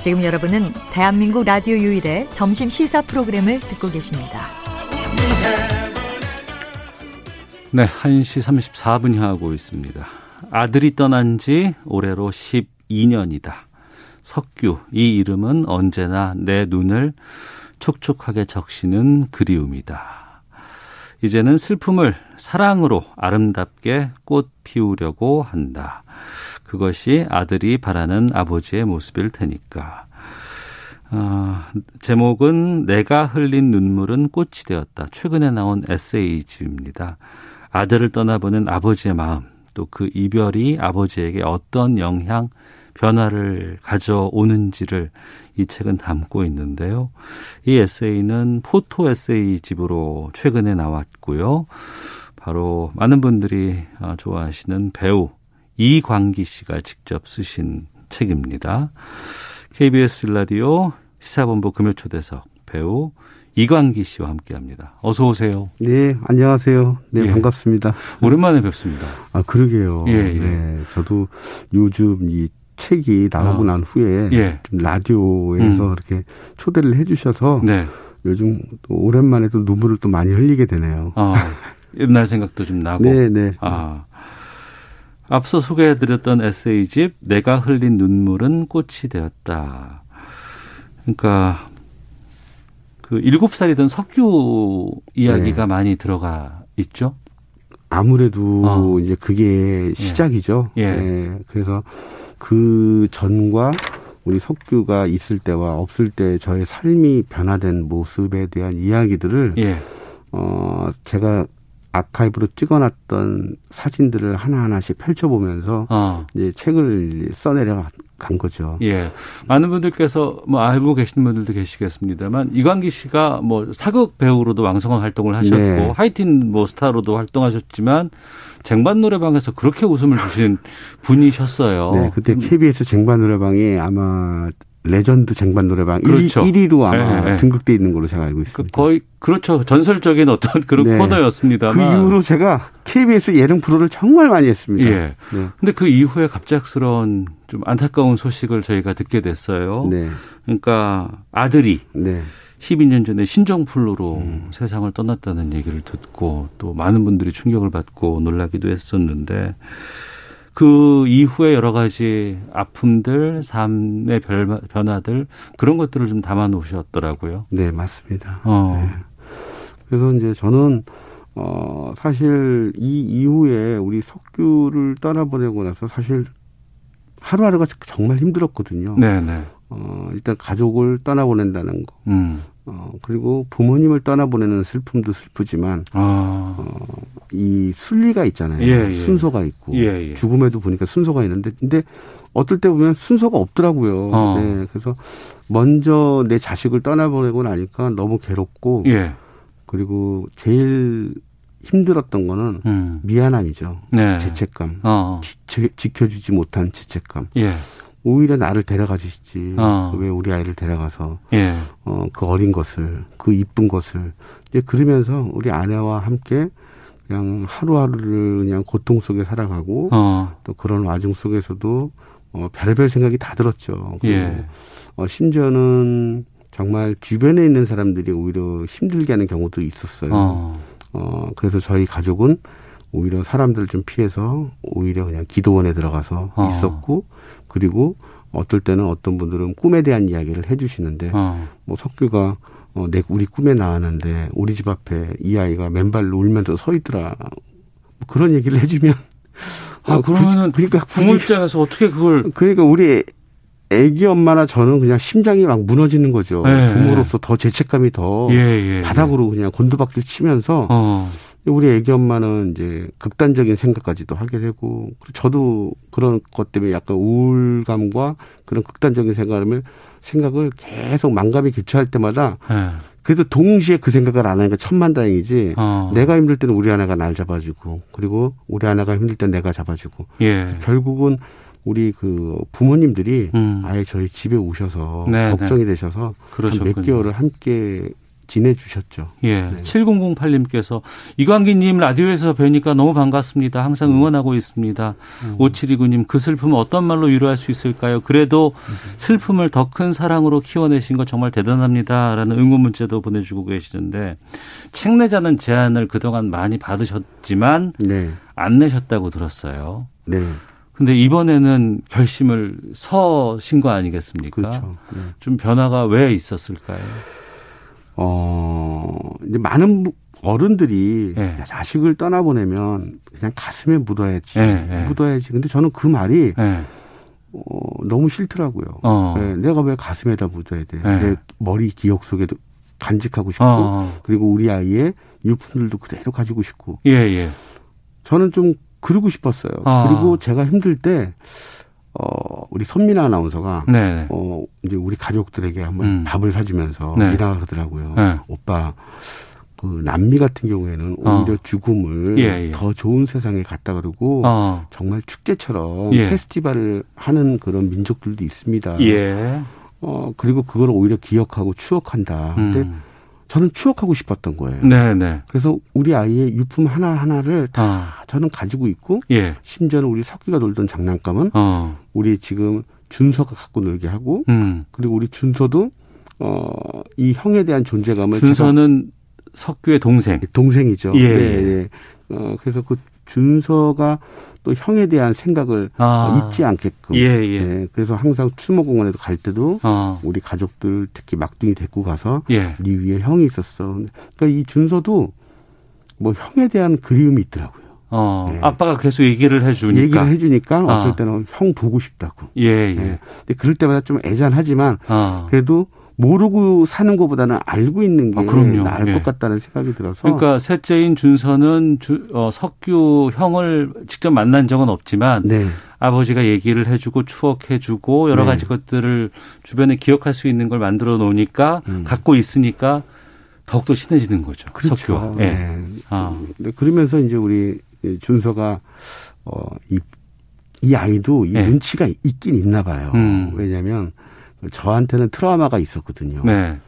지금 여러분은 대한민국 라디오 유일의 점심 시사 프로그램을 듣고 계십니다. 네, 1시 34분 향하고 있습니다. 아들이 떠난 지 올해로 12년이다. 석규, 이 이름은 언제나 내 눈을 촉촉하게 적시는 그리움이다. 이제는 슬픔을 사랑으로 아름답게 꽃 피우려고 한다. 그것이 아들이 바라는 아버지의 모습일 테니까. 어, 제목은 내가 흘린 눈물은 꽃이 되었다. 최근에 나온 에세이집입니다. 아들을 떠나보는 아버지의 마음, 또 그 이별이 아버지에게 어떤 영향, 변화를 가져오는지를 이 책은 담고 있는데요. 이 에세이는 포토 에세이 집으로 최근에 나왔고요. 바로 많은 분들이 어, 좋아하시는 배우 이광기 씨가 직접 쓰신 책입니다. KBS 라디오 시사본부 금요초대석 배우 이광기 씨와 함께합니다. 어서 오세요. 네, 안녕하세요. 네, 예. 반갑습니다. 오랜만에 뵙습니다. 아, 그러게요. 예, 예. 네, 저도 요즘 이 책이 나오고 어. 난 후에 예. 좀 라디오에서 음. 이렇게 초대를 해주셔서 네. 요즘 또 오랜만에 또 눈물을 또 많이 흘리게 되네요. 어, 옛날 생각도 좀 나고. 네, 네. 아. 앞서 소개해드렸던 에세이집 내가 흘린 눈물은 꽃이 되었다. 그러니까 그 일곱 살이던 석규 이야기가 네. 많이 들어가 있죠. 아무래도 어. 이제 그게 시작이죠. 예. 네, 그래서 그 전과 우리 석규가 있을 때와 없을 때 저의 삶이 변화된 모습에 대한 이야기들을 예. 어 제가 아카이브로 찍어놨던 사진들을 하나하나씩 펼쳐보면서 어. 이제 책을 써내려 간 거죠. 예. 많은 분들께서 뭐 알고 계시는 분들도 계시겠습니다만 이광기 씨가 뭐 사극 배우로도 왕성한 활동을 하셨고 네. 하이틴 뭐 스타로도 활동하셨지만 쟁반 노래방에서 그렇게 웃음을 주신 분이셨어요. 네, 그때 KBS 쟁반 노래방이 아마 레전드 쟁반 노래방 그렇죠. 1위, 로 아마 네, 네. 등극돼 있는 걸로 제가 알고 그 있습니다. 거의 그렇죠 전설적인 어떤 그런 네. 코너였습니다만 그 이후로 제가 KBS 예능 프로를 정말 많이 했습니다. 예. 네. 근데 그 이후에 갑작스러운 좀 안타까운 소식을 저희가 듣게 됐어요. 네. 그러니까 아들이 네. 12년 전에 신종플루로 음. 세상을 떠났다는 얘기를 듣고 또 많은 분들이 충격을 받고 놀라기도 했었는데 그 이후에 여러 가지 아픔들, 삶의 별- 변화들 그런 것들을 좀 담아 놓으셨더라고요. 네, 맞습니다. 어. 네. 그래서 이제 저는 어 사실 이 이후에 우리 석규를 떠나보내고 나서 사실 하루하루가 정말 힘들었거든요. 네, 네. 어 일단 가족을 떠나보낸다는 거. 음. 어 그리고 부모님을 떠나보내는 슬픔도 슬프지만 아. 이 순리가 있잖아요. 예, 예. 순서가 있고 예, 예. 죽음에도 보니까 순서가 있는데 근데 어떨 때 보면 순서가 없더라고요. 어. 네, 그래서 먼저 내 자식을 떠나보내고 나니까 너무 괴롭고 예. 그리고 제일 힘들었던 거는 음. 미안함이죠. 네. 죄책감. 어. 지, 지켜주지 못한 죄책감. 예. 오히려 나를 데려가 주시지. 어. 왜 우리 아이를 데려가서 예. 어, 그 어린 것을, 그 이쁜 것을 이제 그러면서 우리 아내와 함께 그냥 하루하루를 그냥 고통 속에 살아가고 어. 또 그런 와중 속에서도 어, 별의별 생각이 다 들었죠. 그리고 예. 어, 심지어는 정말 주변에 있는 사람들이 오히려 힘들게 하는 경우도 있었어요. 어. 어, 그래서 저희 가족은 오히려 사람들을 좀 피해서 오히려 그냥 기도원에 들어가서 어. 있었고 그리고 어떨 때는 어떤 분들은 꿈에 대한 이야기를 해주시는데 어. 뭐 석규가 어, 내 우리 꿈에 나왔는데 우리 집 앞에 이 아이가 맨발로 울면서 서 있더라. 뭐 그런 얘기를 해주면 아, 어, 그러면은 굳이- 그러니까 굳이- 부모 입장에서 어떻게 그걸 그러니까 우리 애기 엄마나 저는 그냥 심장이 막 무너지는 거죠. 네. 부모로서 더 죄책감이 더 예, 예, 예. 바닥으로 그냥 곤두박질 치면서 어. 우리 애기 엄마는 이제 극단적인 생각까지도 하게 되고 저도 그런 것 때문에 약간 우울감과 그런 극단적인 생각을 생각을 계속 만감이 교차할 때마다 예. 그래도 동시에 그 생각을 안 하니까 천만 다행이지. 어. 내가 힘들 때는 우리 아내가 날 잡아주고 그리고 우리 아내가 힘들 때 내가 잡아주고 예. 결국은 우리 그 부모님들이 음. 아예 저희 집에 오셔서 네, 걱정이 되셔서 한 그러셨군요. 몇 개월을 함께 지내주셨죠. 예. 네. 7008님께서 이광기님 라디오에서 뵈니까 너무 반갑습니다. 항상 음. 응원하고 있습니다. 5729님 그 슬픔을 어떤 말로 위로할 수 있을까요? 그래도 슬픔을 더 큰 사랑으로 키워내신 거 정말 대단합니다. 라는 응원 문자도 보내주고 계시는데 책 내자는 제안을 그동안 많이 받으셨지만 네. 안 내셨다고 들었어요. 네. 근데 이번에는 결심을 서신 거 아니겠습니까? 그렇죠. 네. 좀 변화가 왜 있었을까요? 어, 이제 많은 부- 어른들이 예. 자식을 떠나보내면 그냥 가슴에 묻어야지. 예, 예. 묻어야지. 근데 저는 그 말이 예. 어, 너무 싫더라고요. 어. 예, 내가 왜 가슴에다 묻어야 돼? 예. 내 머리 기억 속에도 간직하고 싶고 어. 그리고 우리 아이의 유품들도 그대로 가지고 싶고 예, 예. 저는 좀 그러고 싶었어요. 아. 그리고 제가 힘들 때 어, 우리 선민아 아나운서가 네. 어, 이제 우리 가족들에게 한번 음. 밥을 사주면서 네. 이라 그러더라고요. 네. 오빠, 그 남미 같은 경우에는 어. 오히려 죽음을 예, 예. 더 좋은 세상에 갔다 그러고 어. 정말 축제처럼 예. 페스티벌을 하는 그런 민족들도 있습니다. 예. 어, 그리고 그걸 오히려 기억하고 추억한다. 근데 음. 저는 추억하고 싶었던 거예요. 네, 네. 그래서 우리 아이의 유품 하나 하나를 다 아, 저는 가지고 있고 예. 심지어는 우리 석기가 놀던 장난감은 어. 우리 지금 준서가 갖고 놀게 하고 음. 그리고 우리 준서도 어이 형에 대한 존재감을 준서는 석규의 동생. 동생이죠. 예, 네, 예. 네. 어 그래서 그 준서가 또 형에 대한 생각을 아. 잊지 않게끔. 예, 예. 네, 그래서 항상 추모공원에도 갈 때도 어. 우리 가족들 특히 막둥이 데리고 가서 예. 네 위에 형이 있었어. 그러니까 이 준서도 뭐 형에 대한 그리움이 있더라고요. 어. 네. 아빠가 계속 얘기를 해주니까. 얘기를 해주니까 아. 어쩔 때는 형 보고 싶다고. 예, 예. 네. 근데 그럴 때마다 좀 애잔하지만 아. 그래도 모르고 사는 것보다는 알고 있는 게 아, 그럼요. 나을 예. 것 같다는 생각이 들어서. 그러니까 셋째인 준서는 주, 어, 석규 형을 직접 만난 적은 없지만 네. 아버지가 얘기를 해주고 추억해주고 여러 네. 가지 것들을 주변에 기억할 수 있는 걸 만들어 놓으니까 음. 갖고 있으니까 더욱더 친해지는 거죠. 그렇죠. 석규와. 예. 네. 아. 네, 그러면서 이제 우리 준서가 어, 이, 이 아이도 이 네. 눈치가 있긴 있나 봐요. 음. 왜냐하면 저한테는 트라우마가 있었거든요. 네.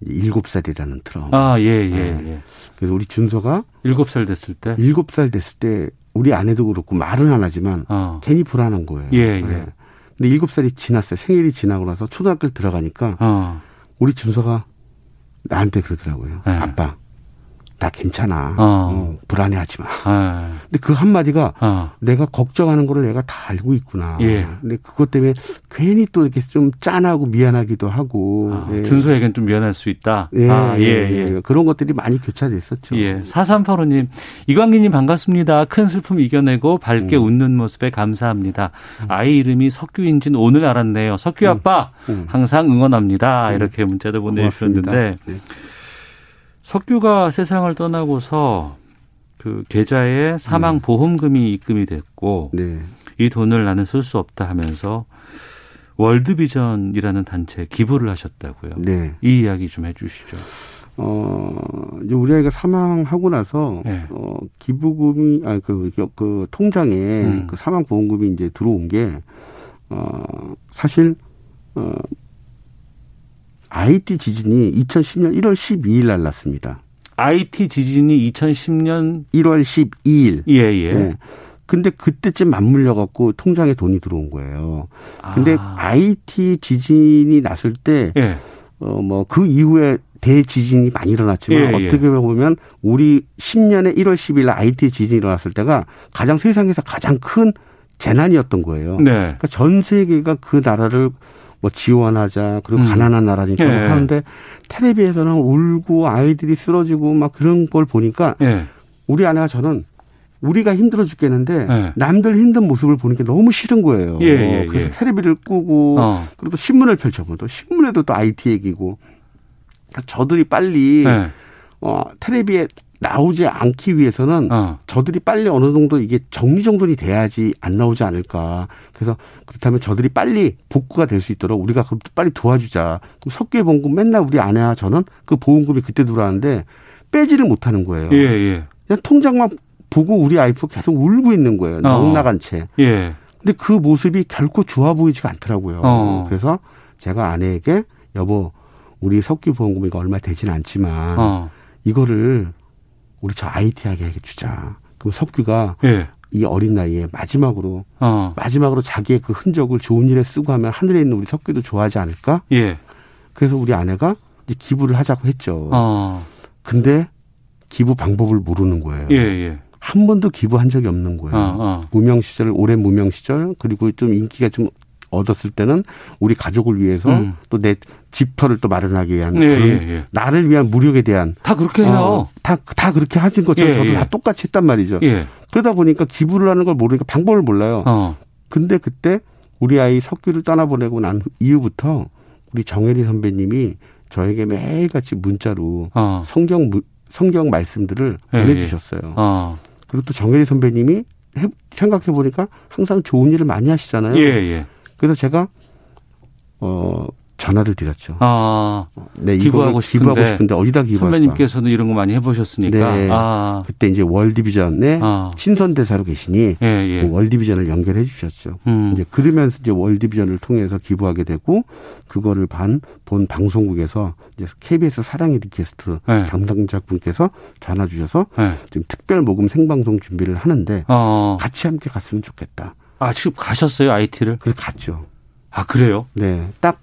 일곱 살이라는 트라우마. 아, 예, 예, 네. 예. 그래서 우리 준서가 일곱 살 됐을 때. 일곱 살 됐을 때 우리 아내도 그렇고 말은 안 하지만 어. 괜히 불안한 거예요. 예, 예. 네. 근데 일곱 살이 지났어요. 생일이 지나고 나서 초등학교를 들어가니까 어. 우리 준서가 나한테 그러더라고요. 네. 아빠, 나 괜찮아. 어. 어, 불안해하지 마. 아. 근데 그 한마디가 어. 내가 걱정하는 거를 내가 다 알고 있구나. 예. 근데 그것 때문에 괜히 또 이렇게 좀 짠하고 미안하기도 하고. 아, 예. 준서에겐 좀 미안할 수 있다. 예, 아, 예, 예, 예. 예. 그런 것들이 많이 교차됐었죠. 예. 4385님, 이광기님 반갑습니다. 큰 슬픔 이겨내고 밝게 음. 웃는 모습에 감사합니다. 아이 이름이 석규인지는 오늘 알았네요. 석규 아빠, 음. 항상 응원합니다. 음. 이렇게 문자도 고맙습니다. 보내주셨는데, 네. 석규가 세상을 떠나고서 그 계좌에 사망 보험금이 입금이 됐고, 네. 이 돈을 나는 쓸 수 없다 하면서 월드비전이라는 단체에 기부를 하셨다고요. 네. 이 이야기 좀 해주시죠. 어, 이제 우리 아이가 사망하고 나서, 네. 어, 기부금이, 아, 그, 그, 그 통장에 음. 그 사망보험금이 이제 들어온 게, 어, 사실, 어, IT 지진이 2010년 1월 12일 날 났습니다. IT 지진이 2010년 1월 12일. 예, 예. 네. 근데 그때쯤 맞물려 갖고 통장에 돈이 들어온 거예요. 근데 아. IT 지진이 났을 때 예. 어 뭐 그 이후에 대지진이 많이 일어났지만 예, 예. 어떻게 보면 우리 10년에 1월 10일 날 IT 지진이 일어났을 때가 가장 세상에서 가장 큰 재난이었던 거예요. 네. 그러니까 전 세계가 그 나라를 뭐 지원하자 그리고 음. 가난한 나라니까 예. 하는데 텔레비에서는 울고 아이들이 쓰러지고 막 그런 걸 보니까 예. 우리 아내가 저는 우리가 힘들어 죽겠는데 예. 남들 힘든 모습을 보는 게 너무 싫은 거예요. 예, 예, 그래서 예. 텔레비를 끄고 어. 그리고 또 신문을 펼쳐보면 또 신문에도 또 IT 얘기고 그러니까 저들이 빨리 예. 어, 텔레비에 나오지 않기 위해서는 어. 저들이 빨리 어느 정도 이게 정리정돈이 돼야지 안 나오지 않을까. 그래서 그렇다면 저들이 빨리 복구가 될 수 있도록 우리가 그럼 빨리 도와주자. 그럼 석계 보험금 맨날 우리 아내와 저는 그 보험금이 그때 들어왔는데 빼지를 못하는 거예요. 예, 예. 그냥 통장만 보고 우리 와이프 계속 울고 있는 거예요. 넋 나간 채. 예. 근데 그 모습이 결코 좋아 보이지가 않더라고요. 어. 그래서 제가 아내에게 여보 우리 석기 보험금이 얼마 되진 않지만 어. 이거를 우리 저 IT하게 해주자. 그럼 석규가 예. 이 어린 나이에 마지막으로 어. 마지막으로 자기의 그 흔적을 좋은 일에 쓰고 하면 하늘에 있는 우리 석규도 좋아하지 않을까? 예. 그래서 우리 아내가 이제 기부를 하자고 했죠. 어. 근데 기부 방법을 모르는 거예요. 예, 예. 한 번도 기부한 적이 없는 거예요. 어, 어. 무명 시절, 오랜 무명 시절, 그리고 좀 인기가 좀 얻었을 때는 우리 가족을 위해서 음. 또내 집터를 또 마련하기 위한 예, 그런 예, 예. 나를 위한 무력에 대한 다 그렇게 해요. 어, 다, 다 그렇게 하신 것처럼 예, 저도 예. 다 똑같이 했단 말이죠. 예. 그러다 보니까 기부를 하는 걸 모르니까 방법을 몰라요. 어. 근데 그때 우리 아이 석규를 떠나보내고 난 이후부터 우리 정혜리 선배님이 저에게 매일같이 문자로 어. 성경 무- 성경 말씀들을 예, 보내주셨어요. 어. 그리고 또 정혜리 선배님이 생각해 보니까 항상 좋은 일을 많이 하시잖아요. 예, 예. 그래서 제가 어 전화를 드렸죠. 아, 네, 기부하고 싶은데, 기부하고 싶은데 어디다 기부할까? 선배님께서는 이런 거 많이 해보셨으니까. 네. 아, 그때 이제 월드비전의 아. 친선 대사로 계시니 예, 예. 그 월드비전을 연결해 주셨죠. 음. 이제 그러면서 이제 월드비전을 통해서 기부하게 되고 그거를 반 본 방송국에서 이제 KBS 사랑의 리퀘스트 네. 담당자 분께서 전화 주셔서 네. 지금 특별 모금 생방송 준비를 하는데 어. 같이 함께 갔으면 좋겠다. 아, 지금 가셨어요, IT를? 그래서 갔죠. 아, 그래요? 네, 딱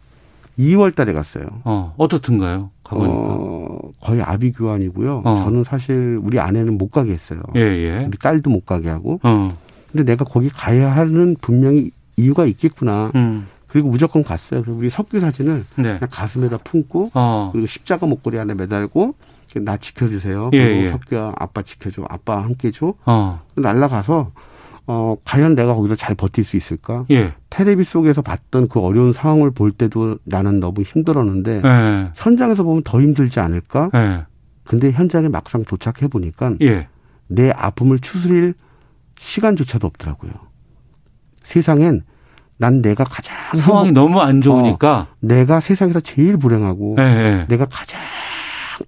2월 달에 갔어요. 어, 어떻든가요? 가보니까. 어, 거의 아비규환이고요. 어. 저는 사실 우리 아내는 못 가게 했어요. 예, 예. 우리 딸도 못 가게 하고. 어, 근데 내가 거기 가야 하는 분명히 이유가 있겠구나. 음, 그리고 무조건 갔어요. 그리고 우리 석규 사진을 네. 그냥 가슴에다 품고 어, 그리고 십자가 목걸이 안에 매달고 나 지켜주세요. 예, 그리고 예. 석규야 아빠 지켜줘. 아빠 함께 줘. 어, 날라가서 어 과연 내가 거기서 잘 버틸 수 있을까? 예, 테레비 속에서 봤던 그 어려운 상황을 볼 때도 나는 너무 힘들었는데 예, 현장에서 보면 더 힘들지 않을까? 예, 근데 현장에 막상 도착해 보니까 예. 내 아픔을 추스릴 시간조차도 없더라고요. 세상엔 난 내가 가장 상황이 행복- 너무 안 좋으니까. 내가 세상에서 제일 불행하고 예, 예. 내가 가장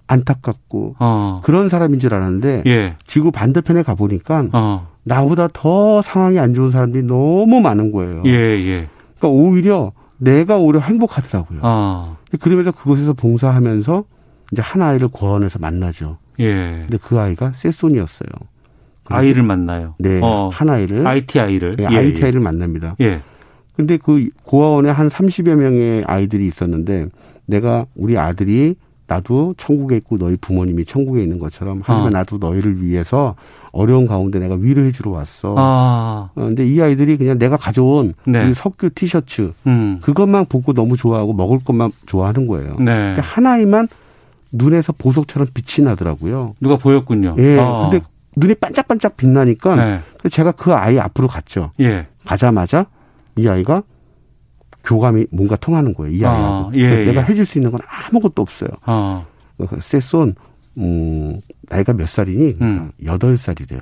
안타깝고 어, 그런 사람인 줄 알았는데 예, 지구 반대편에 가 보니까 어, 나보다 더 상황이 안 좋은 사람들이 너무 많은 거예요. 예, 예. 그러니까 오히려 내가 오히려 행복하더라고요. 어, 그러면서 그곳에서 봉사하면서 이제 한 아이를 고아원에서 만나죠. 예. 근데 그 아이가 세손이었어요. 아이를 만나요. 네, 어, 한 아이를 IT 아이를. 네, 예, ITI를 만납니다. 예. 근데 그 고아원에 한 30여 명의 아이들이 있었는데 내가 우리 아들이 나도 천국에 있고 너희 부모님이 천국에 있는 것처럼 하지만 어. 나도 너희를 위해서 어려운 가운데 내가 위로해 주러 왔어. 아, 어, 근데 이 아이들이 그냥 내가 가져온 네. 우리 석규 티셔츠 음, 그것만 보고 너무 좋아하고 먹을 것만 좋아하는 거예요. 네. 근데 한 아이만 눈에서 보석처럼 빛이 나더라고요. 누가 보였군요. 예. 어. 근데 눈이 반짝반짝 빛나니까 네. 제가 그 아이 앞으로 갔죠. 예. 가자마자 이 아이가 교감이 뭔가 통하는 거예요. 이 아, 아이하고. 예, 그래서 내가 예. 해줄 수 있는 건 아무것도 없어요. 어, 세손 음, 나이가 몇 살이니? 음. 여덟 살이래요.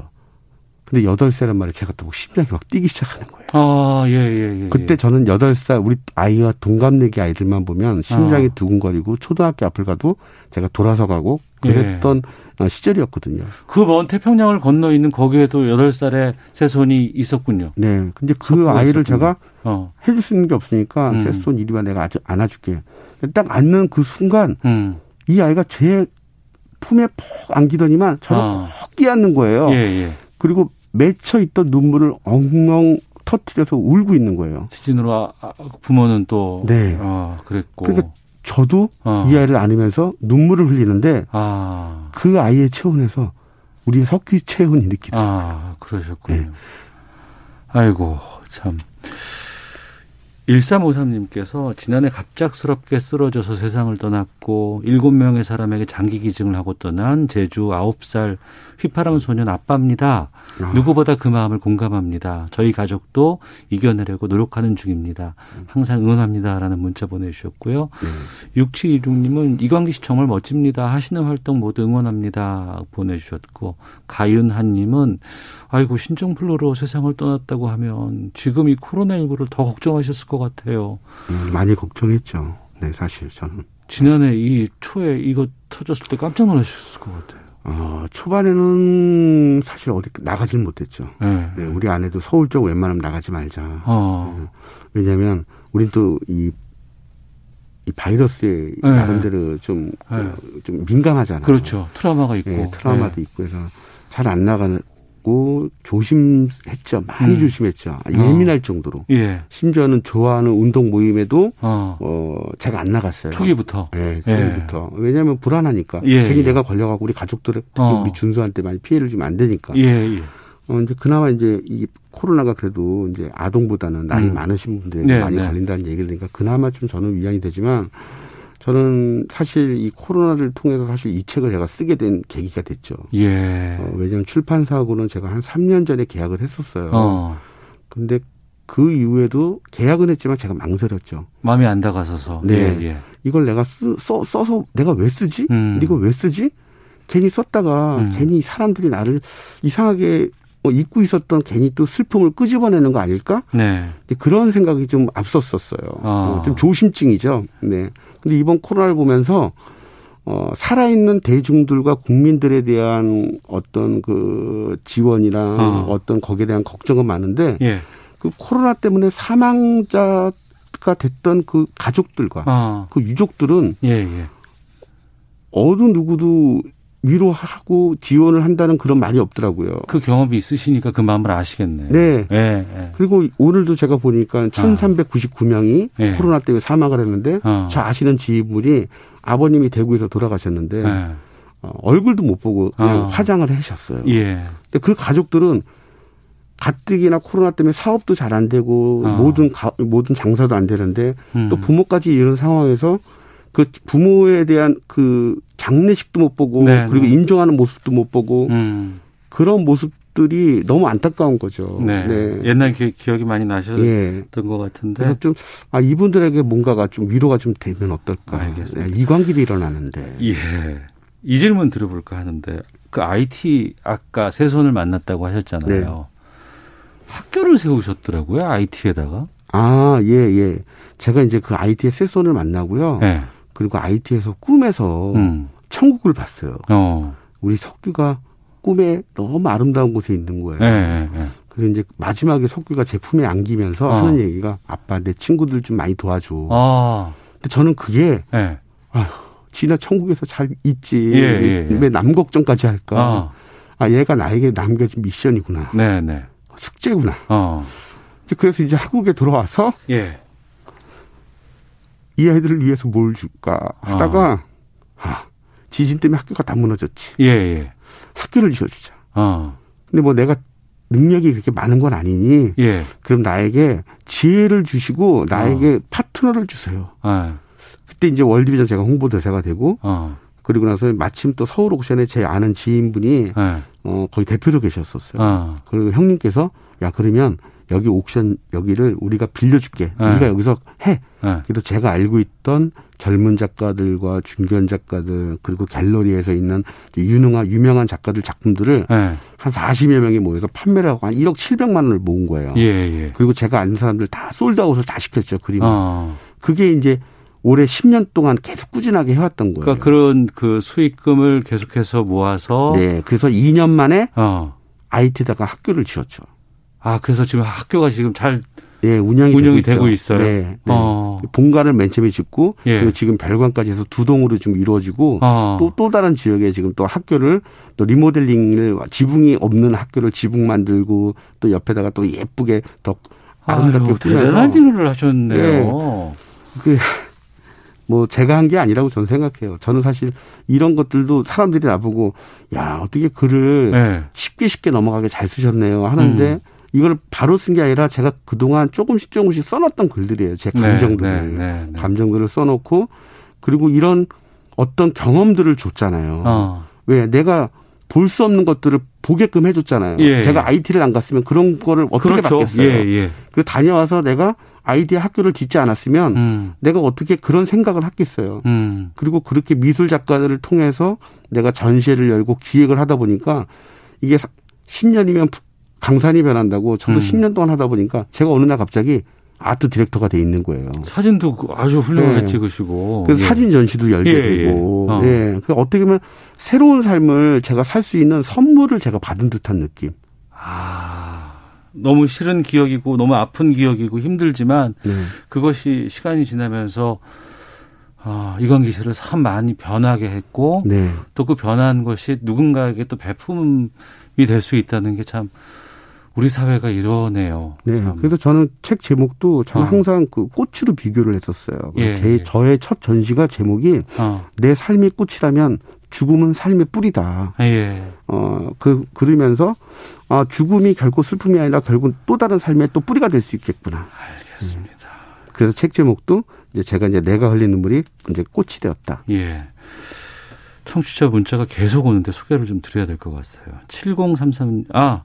근데 여덟 살란 말에 제가 또 심장이 막 뛰기 시작하는 거예요. 아, 예, 예, 예. 그때 저는 여덟 살 우리 아이와 동갑내기 아이들만 보면 심장이 어. 두근거리고 초등학교 앞을 가도 제가 돌아서 가고 그랬던 어, 시절이었거든요. 그 먼 태평양을 건너 있는 거기에도 8살의 새 손이 있었군요. 네. 근데 그 아이를 있었군요. 제가 어. 해줄 수 있는 게 없으니까 음. 세손 이리 와 내가 아주 안아줄게. 딱 안는 그 순간 음. 이 아이가 제 품에 푹 안기더니만 저를 아. 콕 끼안는 거예요. 예, 예. 그리고 맺혀 있던 눈물을 엉엉 터트려서 울고 있는 거예요. 지진으로 아, 아, 부모는 또 네. 어, 그랬고. 그러니까 저도 어. 이 아이를 안으면서 눈물을 흘리는데 아. 그 아이의 체온에서 우리의 석규 체온이 느끼다. 아, 그러셨군요. 네. 아이고, 참. 1353님께서 지난해 갑작스럽게 쓰러져서 세상을 떠났고 7명의 사람에게 장기 기증을 하고 떠난 제주 9살 휘파람 소년 아빠입니다. 아. 누구보다 그 마음을 공감합니다. 저희 가족도 이겨내려고 노력하는 중입니다. 항상 응원합니다라는 문자 보내주셨고요. 네. 6726님은 이광기 씨 정말 멋집니다. 하시는 활동 모두 응원합니다. 보내주셨고 가윤한님은 아이고 신종플루로 세상을 떠났다고 하면 지금 이 코로나19를 더 걱정하셨을 것 같아요. 음, 많이 걱정했죠. 네, 사실 저는. 지난해 이 초에 이거 터졌을 때 깜짝 놀라셨을 것 같아요. 어, 초반에는 사실 어디 나가질 못했죠. 네. 네, 우리 아내도 서울 쪽 웬만하면 나가지 말자. 어. 왜냐하면 우린 또이 이 바이러스에 네. 나름대로 좀, 네. 어, 좀 민감하잖아요. 그렇죠. 트라우마가 있고. 네, 트라우마도 네. 있고 해서 잘 안 나가 고 조심했죠. 많이 음. 조심했죠. 예민할 정도로. 예. 심지어는 좋아하는 운동 모임에도 어. 어 제가 안 나갔어요. 초기부터. 네, 예. 초기부터. 왜냐하면 불안하니까. 예, 괜히 예. 내가 걸려가고 우리 가족들, 특히 어. 우리 준수한테 많이 피해를 주면 안 되니까. 예, 예. 어, 이제 그나마 이제 이 코로나가 그래도 이제 아동보다는 나이 음. 많으신 분들이 네, 많이 네. 걸린다는 얘기를 들으니까 그나마 좀 저는 위안이 되지만 저는 사실 이 코로나를 통해서 사실 이 책을 제가 쓰게 된 계기가 됐죠. 예. 어, 왜냐하면 출판사하고는 제가 한 3년 전에 계약을 했었어요. 어. 근데 그 이후에도 계약은 했지만 제가 망설였죠. 마음이 안 다가서서. 네. 예, 예. 이걸 내가 쓰, 써, 써서 내가 왜 쓰지? 음. 이거 왜 쓰지? 괜히 썼다가 음. 괜히 사람들이 나를 이상하게 어, 잊고 있었던 괜히 또 슬픔을 끄집어내는 거 아닐까? 네. 그런 생각이 좀 앞섰었어요. 아. 어, 좀 조심증이죠. 네. 근데 이번 코로나를 보면서 어, 살아있는 대중들과 국민들에 대한 어떤 그 지원이랑 어. 어. 떤 거기에 대한 걱정은 많은데 예. 그 코로나 때문에 사망자가 됐던 그 가족들과 아. 그 유족들은 예, 예. 어느 누구도 위로하고 지원을 한다는 그런 말이 없더라고요. 그 경험이 있으시니까 그 마음을 아시겠네요. 네. 예, 예. 그리고 오늘도 제가 보니까 1399명이 예. 코로나 때문에 사망을 했는데 어. 저 아시는 지인분이 아버님이 대구에서 돌아가셨는데 예. 어, 얼굴도 못 보고 어. 화장을 하셨어요. 예. 근데 그 가족들은 가뜩이나 코로나 때문에 사업도 잘 안 되고 어. 모든 가, 모든 장사도 안 되는데 음. 또 부모까지 이런 상황에서 그 부모에 대한 그 장례식도 못 보고 네, 그리고 네. 인정하는 모습도 못 보고 음. 그런 모습들이 너무 안타까운 거죠. 네. 옛날 기, 기억이 많이 나셨던 예. 것 같은데. 그래서 좀, 아, 이분들에게 뭔가가 좀 위로가 좀 되면 어떨까. 알겠습니다. 네, 이관길이 일어나는데. 예. 이 질문 들어볼까 하는데 그 IT 아까 세 손을 만났다고 하셨잖아요. 네. 학교를 세우셨더라고요. IT에다가. 아, 예, 예. 제가 이제 그 IT의 세손을 만나고요. 네. 그리고 IT에서 꿈에서 음. 천국을 봤어요. 어. 우리 석규가 꿈에 너무 아름다운 곳에 있는 거예요. 예, 예, 예. 그리고 이제 마지막에 석규가 제 품에 안기면서 어. 하는 얘기가 아빠 내 친구들 좀 많이 도와줘. 아. 근데 저는 그게 예. 지나 천국에서 잘 있지. 예, 예, 예. 왜남 걱정까지 할까? 아. 아, 얘가 나에게 남겨진 미션이구나. 네, 네. 숙제구나. 어. 그래서 이제 한국에 들어와서 예. 이 아이들을 위해서 뭘 줄까 하다가 아, 지진 때문에 학교가 다 무너졌지. 예, 예. 학교를 지어주자. 어. 근데 뭐 내가 능력이 그렇게 많은 건 아니니 예. 그럼 나에게 지혜를 주시고 나에게 파트너를 주세요. 아. 그때 이제 월드비전 제가 홍보대사가 되고 어. 그리고 나서 마침 또 서울 옥션에 제 아는 지인분이 예. 어 거기 대표로 계셨었어요. 어. 그리고 형님께서 야 그러면 여기 옥션 여기를 우리가 빌려줄게. 네. 우리가 여기서 해. 예. 그래서 제가 알고 있던 젊은 작가들과 중견 작가들 그리고 갤러리에서 있는 유능한 유명한 작가들 작품들을 예. 한 40여 명이 모여서 판매를 하고 한 1억 700만 원을 모은 거예요. 예, 예. 그리고 제가 아는 사람들 다 솔드아웃을 다 시켰죠 그림. 어. 그게 이제 올해 10년 동안 계속 꾸준하게 해왔던 거예요. 그러니까 그런 그 수익금을 계속해서 모아서 네, 그래서 2년 만에 어. IT에다가 학교를 지었죠. 아, 그래서 지금 학교가 지금 잘 네, 운영이, 운영이 되고, 되고. 있어요? 네, 네. 어. 본관을 맨 처음에 짓고 예. 그리고 지금 별관까지 해서 두 동으로 좀 이루어지고 어. 또, 또 다른 지역에 지금 또 학교를 또 리모델링을 지붕이 없는 학교를 지붕 만들고 또 옆에다가 또 예쁘게 더 아름답게 아유, 대단한 일을 하셨네요. 그, 뭐 제가 한 게 아니라고 저는 생각해요. 저는 사실 이런 것들도 사람들이 나보고 야 어떻게 글을 네. 쉽게 쉽게 넘어가게 잘 쓰셨네요 하는데 음. 이걸 바로 쓴 게 아니라 제가 그동안 조금씩 조금씩 써놨던 글들이에요. 제 네, 감정들을 네, 네, 네. 감정들을 써놓고 그리고 이런 어떤 경험들을 줬잖아요. 어. 왜 내가 볼 수 없는 것들을 보게끔 해줬잖아요. 예, 제가 예. IT를 안 갔으면 그런 거를 어떻게 그렇죠. 받겠어요. 예, 예. 그 다녀와서 내가 아이디어 학교를 짓지 않았으면 음. 내가 어떻게 그런 생각을 했겠어요. 음. 그리고 그렇게 미술 작가들을 통해서 내가 전시회를 열고 기획을 하다 보니까 이게 10년이면 강산이 변한다고 저도 음. 10년 동안 하다 보니까 제가 어느 날 갑자기 아트 디렉터가 돼 있는 거예요. 사진도 그 아주 훌륭하게 네. 찍으시고. 그래서 예. 사진 전시도 열게 예, 예. 되고, 어. 예. 그 어떻게 보면 새로운 삶을 제가 살 수 있는 선물을 제가 받은 듯한 느낌. 아, 너무 싫은 기억이고 너무 아픈 기억이고 힘들지만 네. 그것이 시간이 지나면서 아, 이광기 씨를 참 많이 변하게 했고 네. 또그 변한 것이 누군가에게 또 배품이 될 수 있다는 게참 우리 사회가 이러네요. 네. 참. 그래서 저는 책 제목도 저는 어. 항상 그 꽃으로 비교를 했었어요. 예, 제, 예. 저의 첫 전시가 제목이 어. 내 삶이 꽃이라면 죽음은 삶의 뿌리다. 예. 어, 그, 그러면서, 아, 죽음이 결코 슬픔이 아니라 결국 또 다른 삶의 또 뿌리가 될 수 있겠구나. 알겠습니다. 그래서 책 제목도 이제 제가 이제 내가 흘린 눈물이 이제 꽃이 되었다. 예. 청취자 문자가 계속 오는데 소개를 좀 드려야 될 것 같아요. 7033, 아, 저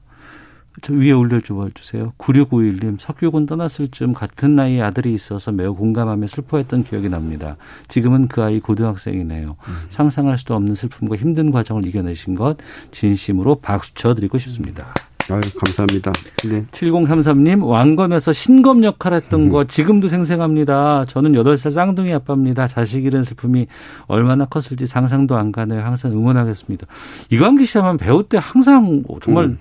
위에 올려줘 주세요. 9651님, 석유군 떠났을 즈음 같은 나이의 아들이 있어서 매우 공감하며 슬퍼했던 기억이 납니다. 지금은 그 아이 고등학생이네요. 상상할 수도 없는 슬픔과 힘든 과정을 이겨내신 것 진심으로 박수 쳐드리고 싶습니다. 아유, 감사합니다. 네. 7033님, 왕검에서 신검 역할 했던 거 지금도 생생합니다. 저는 8살 쌍둥이 아빠입니다. 자식 잃은 슬픔이 얼마나 컸을지 상상도 안 가네요. 항상 응원하겠습니다. 이광기 씨 하면 배우 때 항상 정말 음.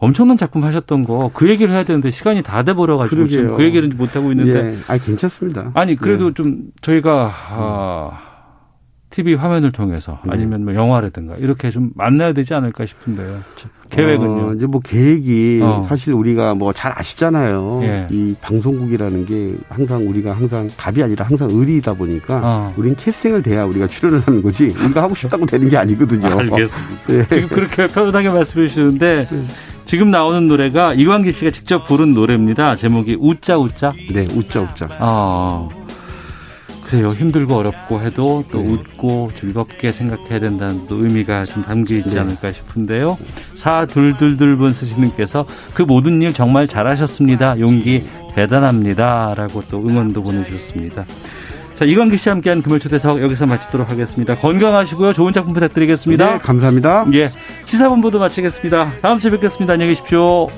엄청난 작품 하셨던 거 그 얘기를 해야 되는데 시간이 다 돼버려가지고 지금. 그 얘기를 못 하고 있는데 예. 아 괜찮습니다. 아니 그래도 네. 좀 저희가 아, TV 화면을 통해서 네. 아니면 뭐 영화라든가 이렇게 좀 만나야 되지 않을까 싶은데요. 자, 계획은요? 어, 이제 뭐 계획이 어. 사실 우리가 뭐 잘 아시잖아요. 예. 이 방송국이라는 게 항상 우리가 항상 갑이 아니라 항상 의리이다 보니까 어. 우린 캐스팅을 돼야 우리가 출연을 하는 거지 우리가 하고 싶다고 되는 게 아니거든요. *laughs* 알겠습니다. 네. 지금 그렇게 편안하게 말씀해 주시는데 지금 나오는 노래가 이광기 씨가 직접 부른 노래입니다. 제목이 우짜 우짜. 네, 웃자 웃자. 아 그래요. 힘들고 어렵고 해도 또 네. 웃고 즐겁게 생각해야 된다는 또 의미가 좀 담겨 있지 네. 않을까 싶은데요. 사둘둘둘분 쓰시는께서 그 모든 일 정말 잘하셨습니다. 용기 대단합니다라고 또 응원도 보내주셨습니다. 자 이광기 씨와 함께한 금요일 초대석 여기서 마치도록 하겠습니다. 건강하시고요. 좋은 작품 부탁드리겠습니다. 네, 감사합니다. 예, 시사본부도 마치겠습니다. 다음 주에 뵙겠습니다. 안녕히 계십시오.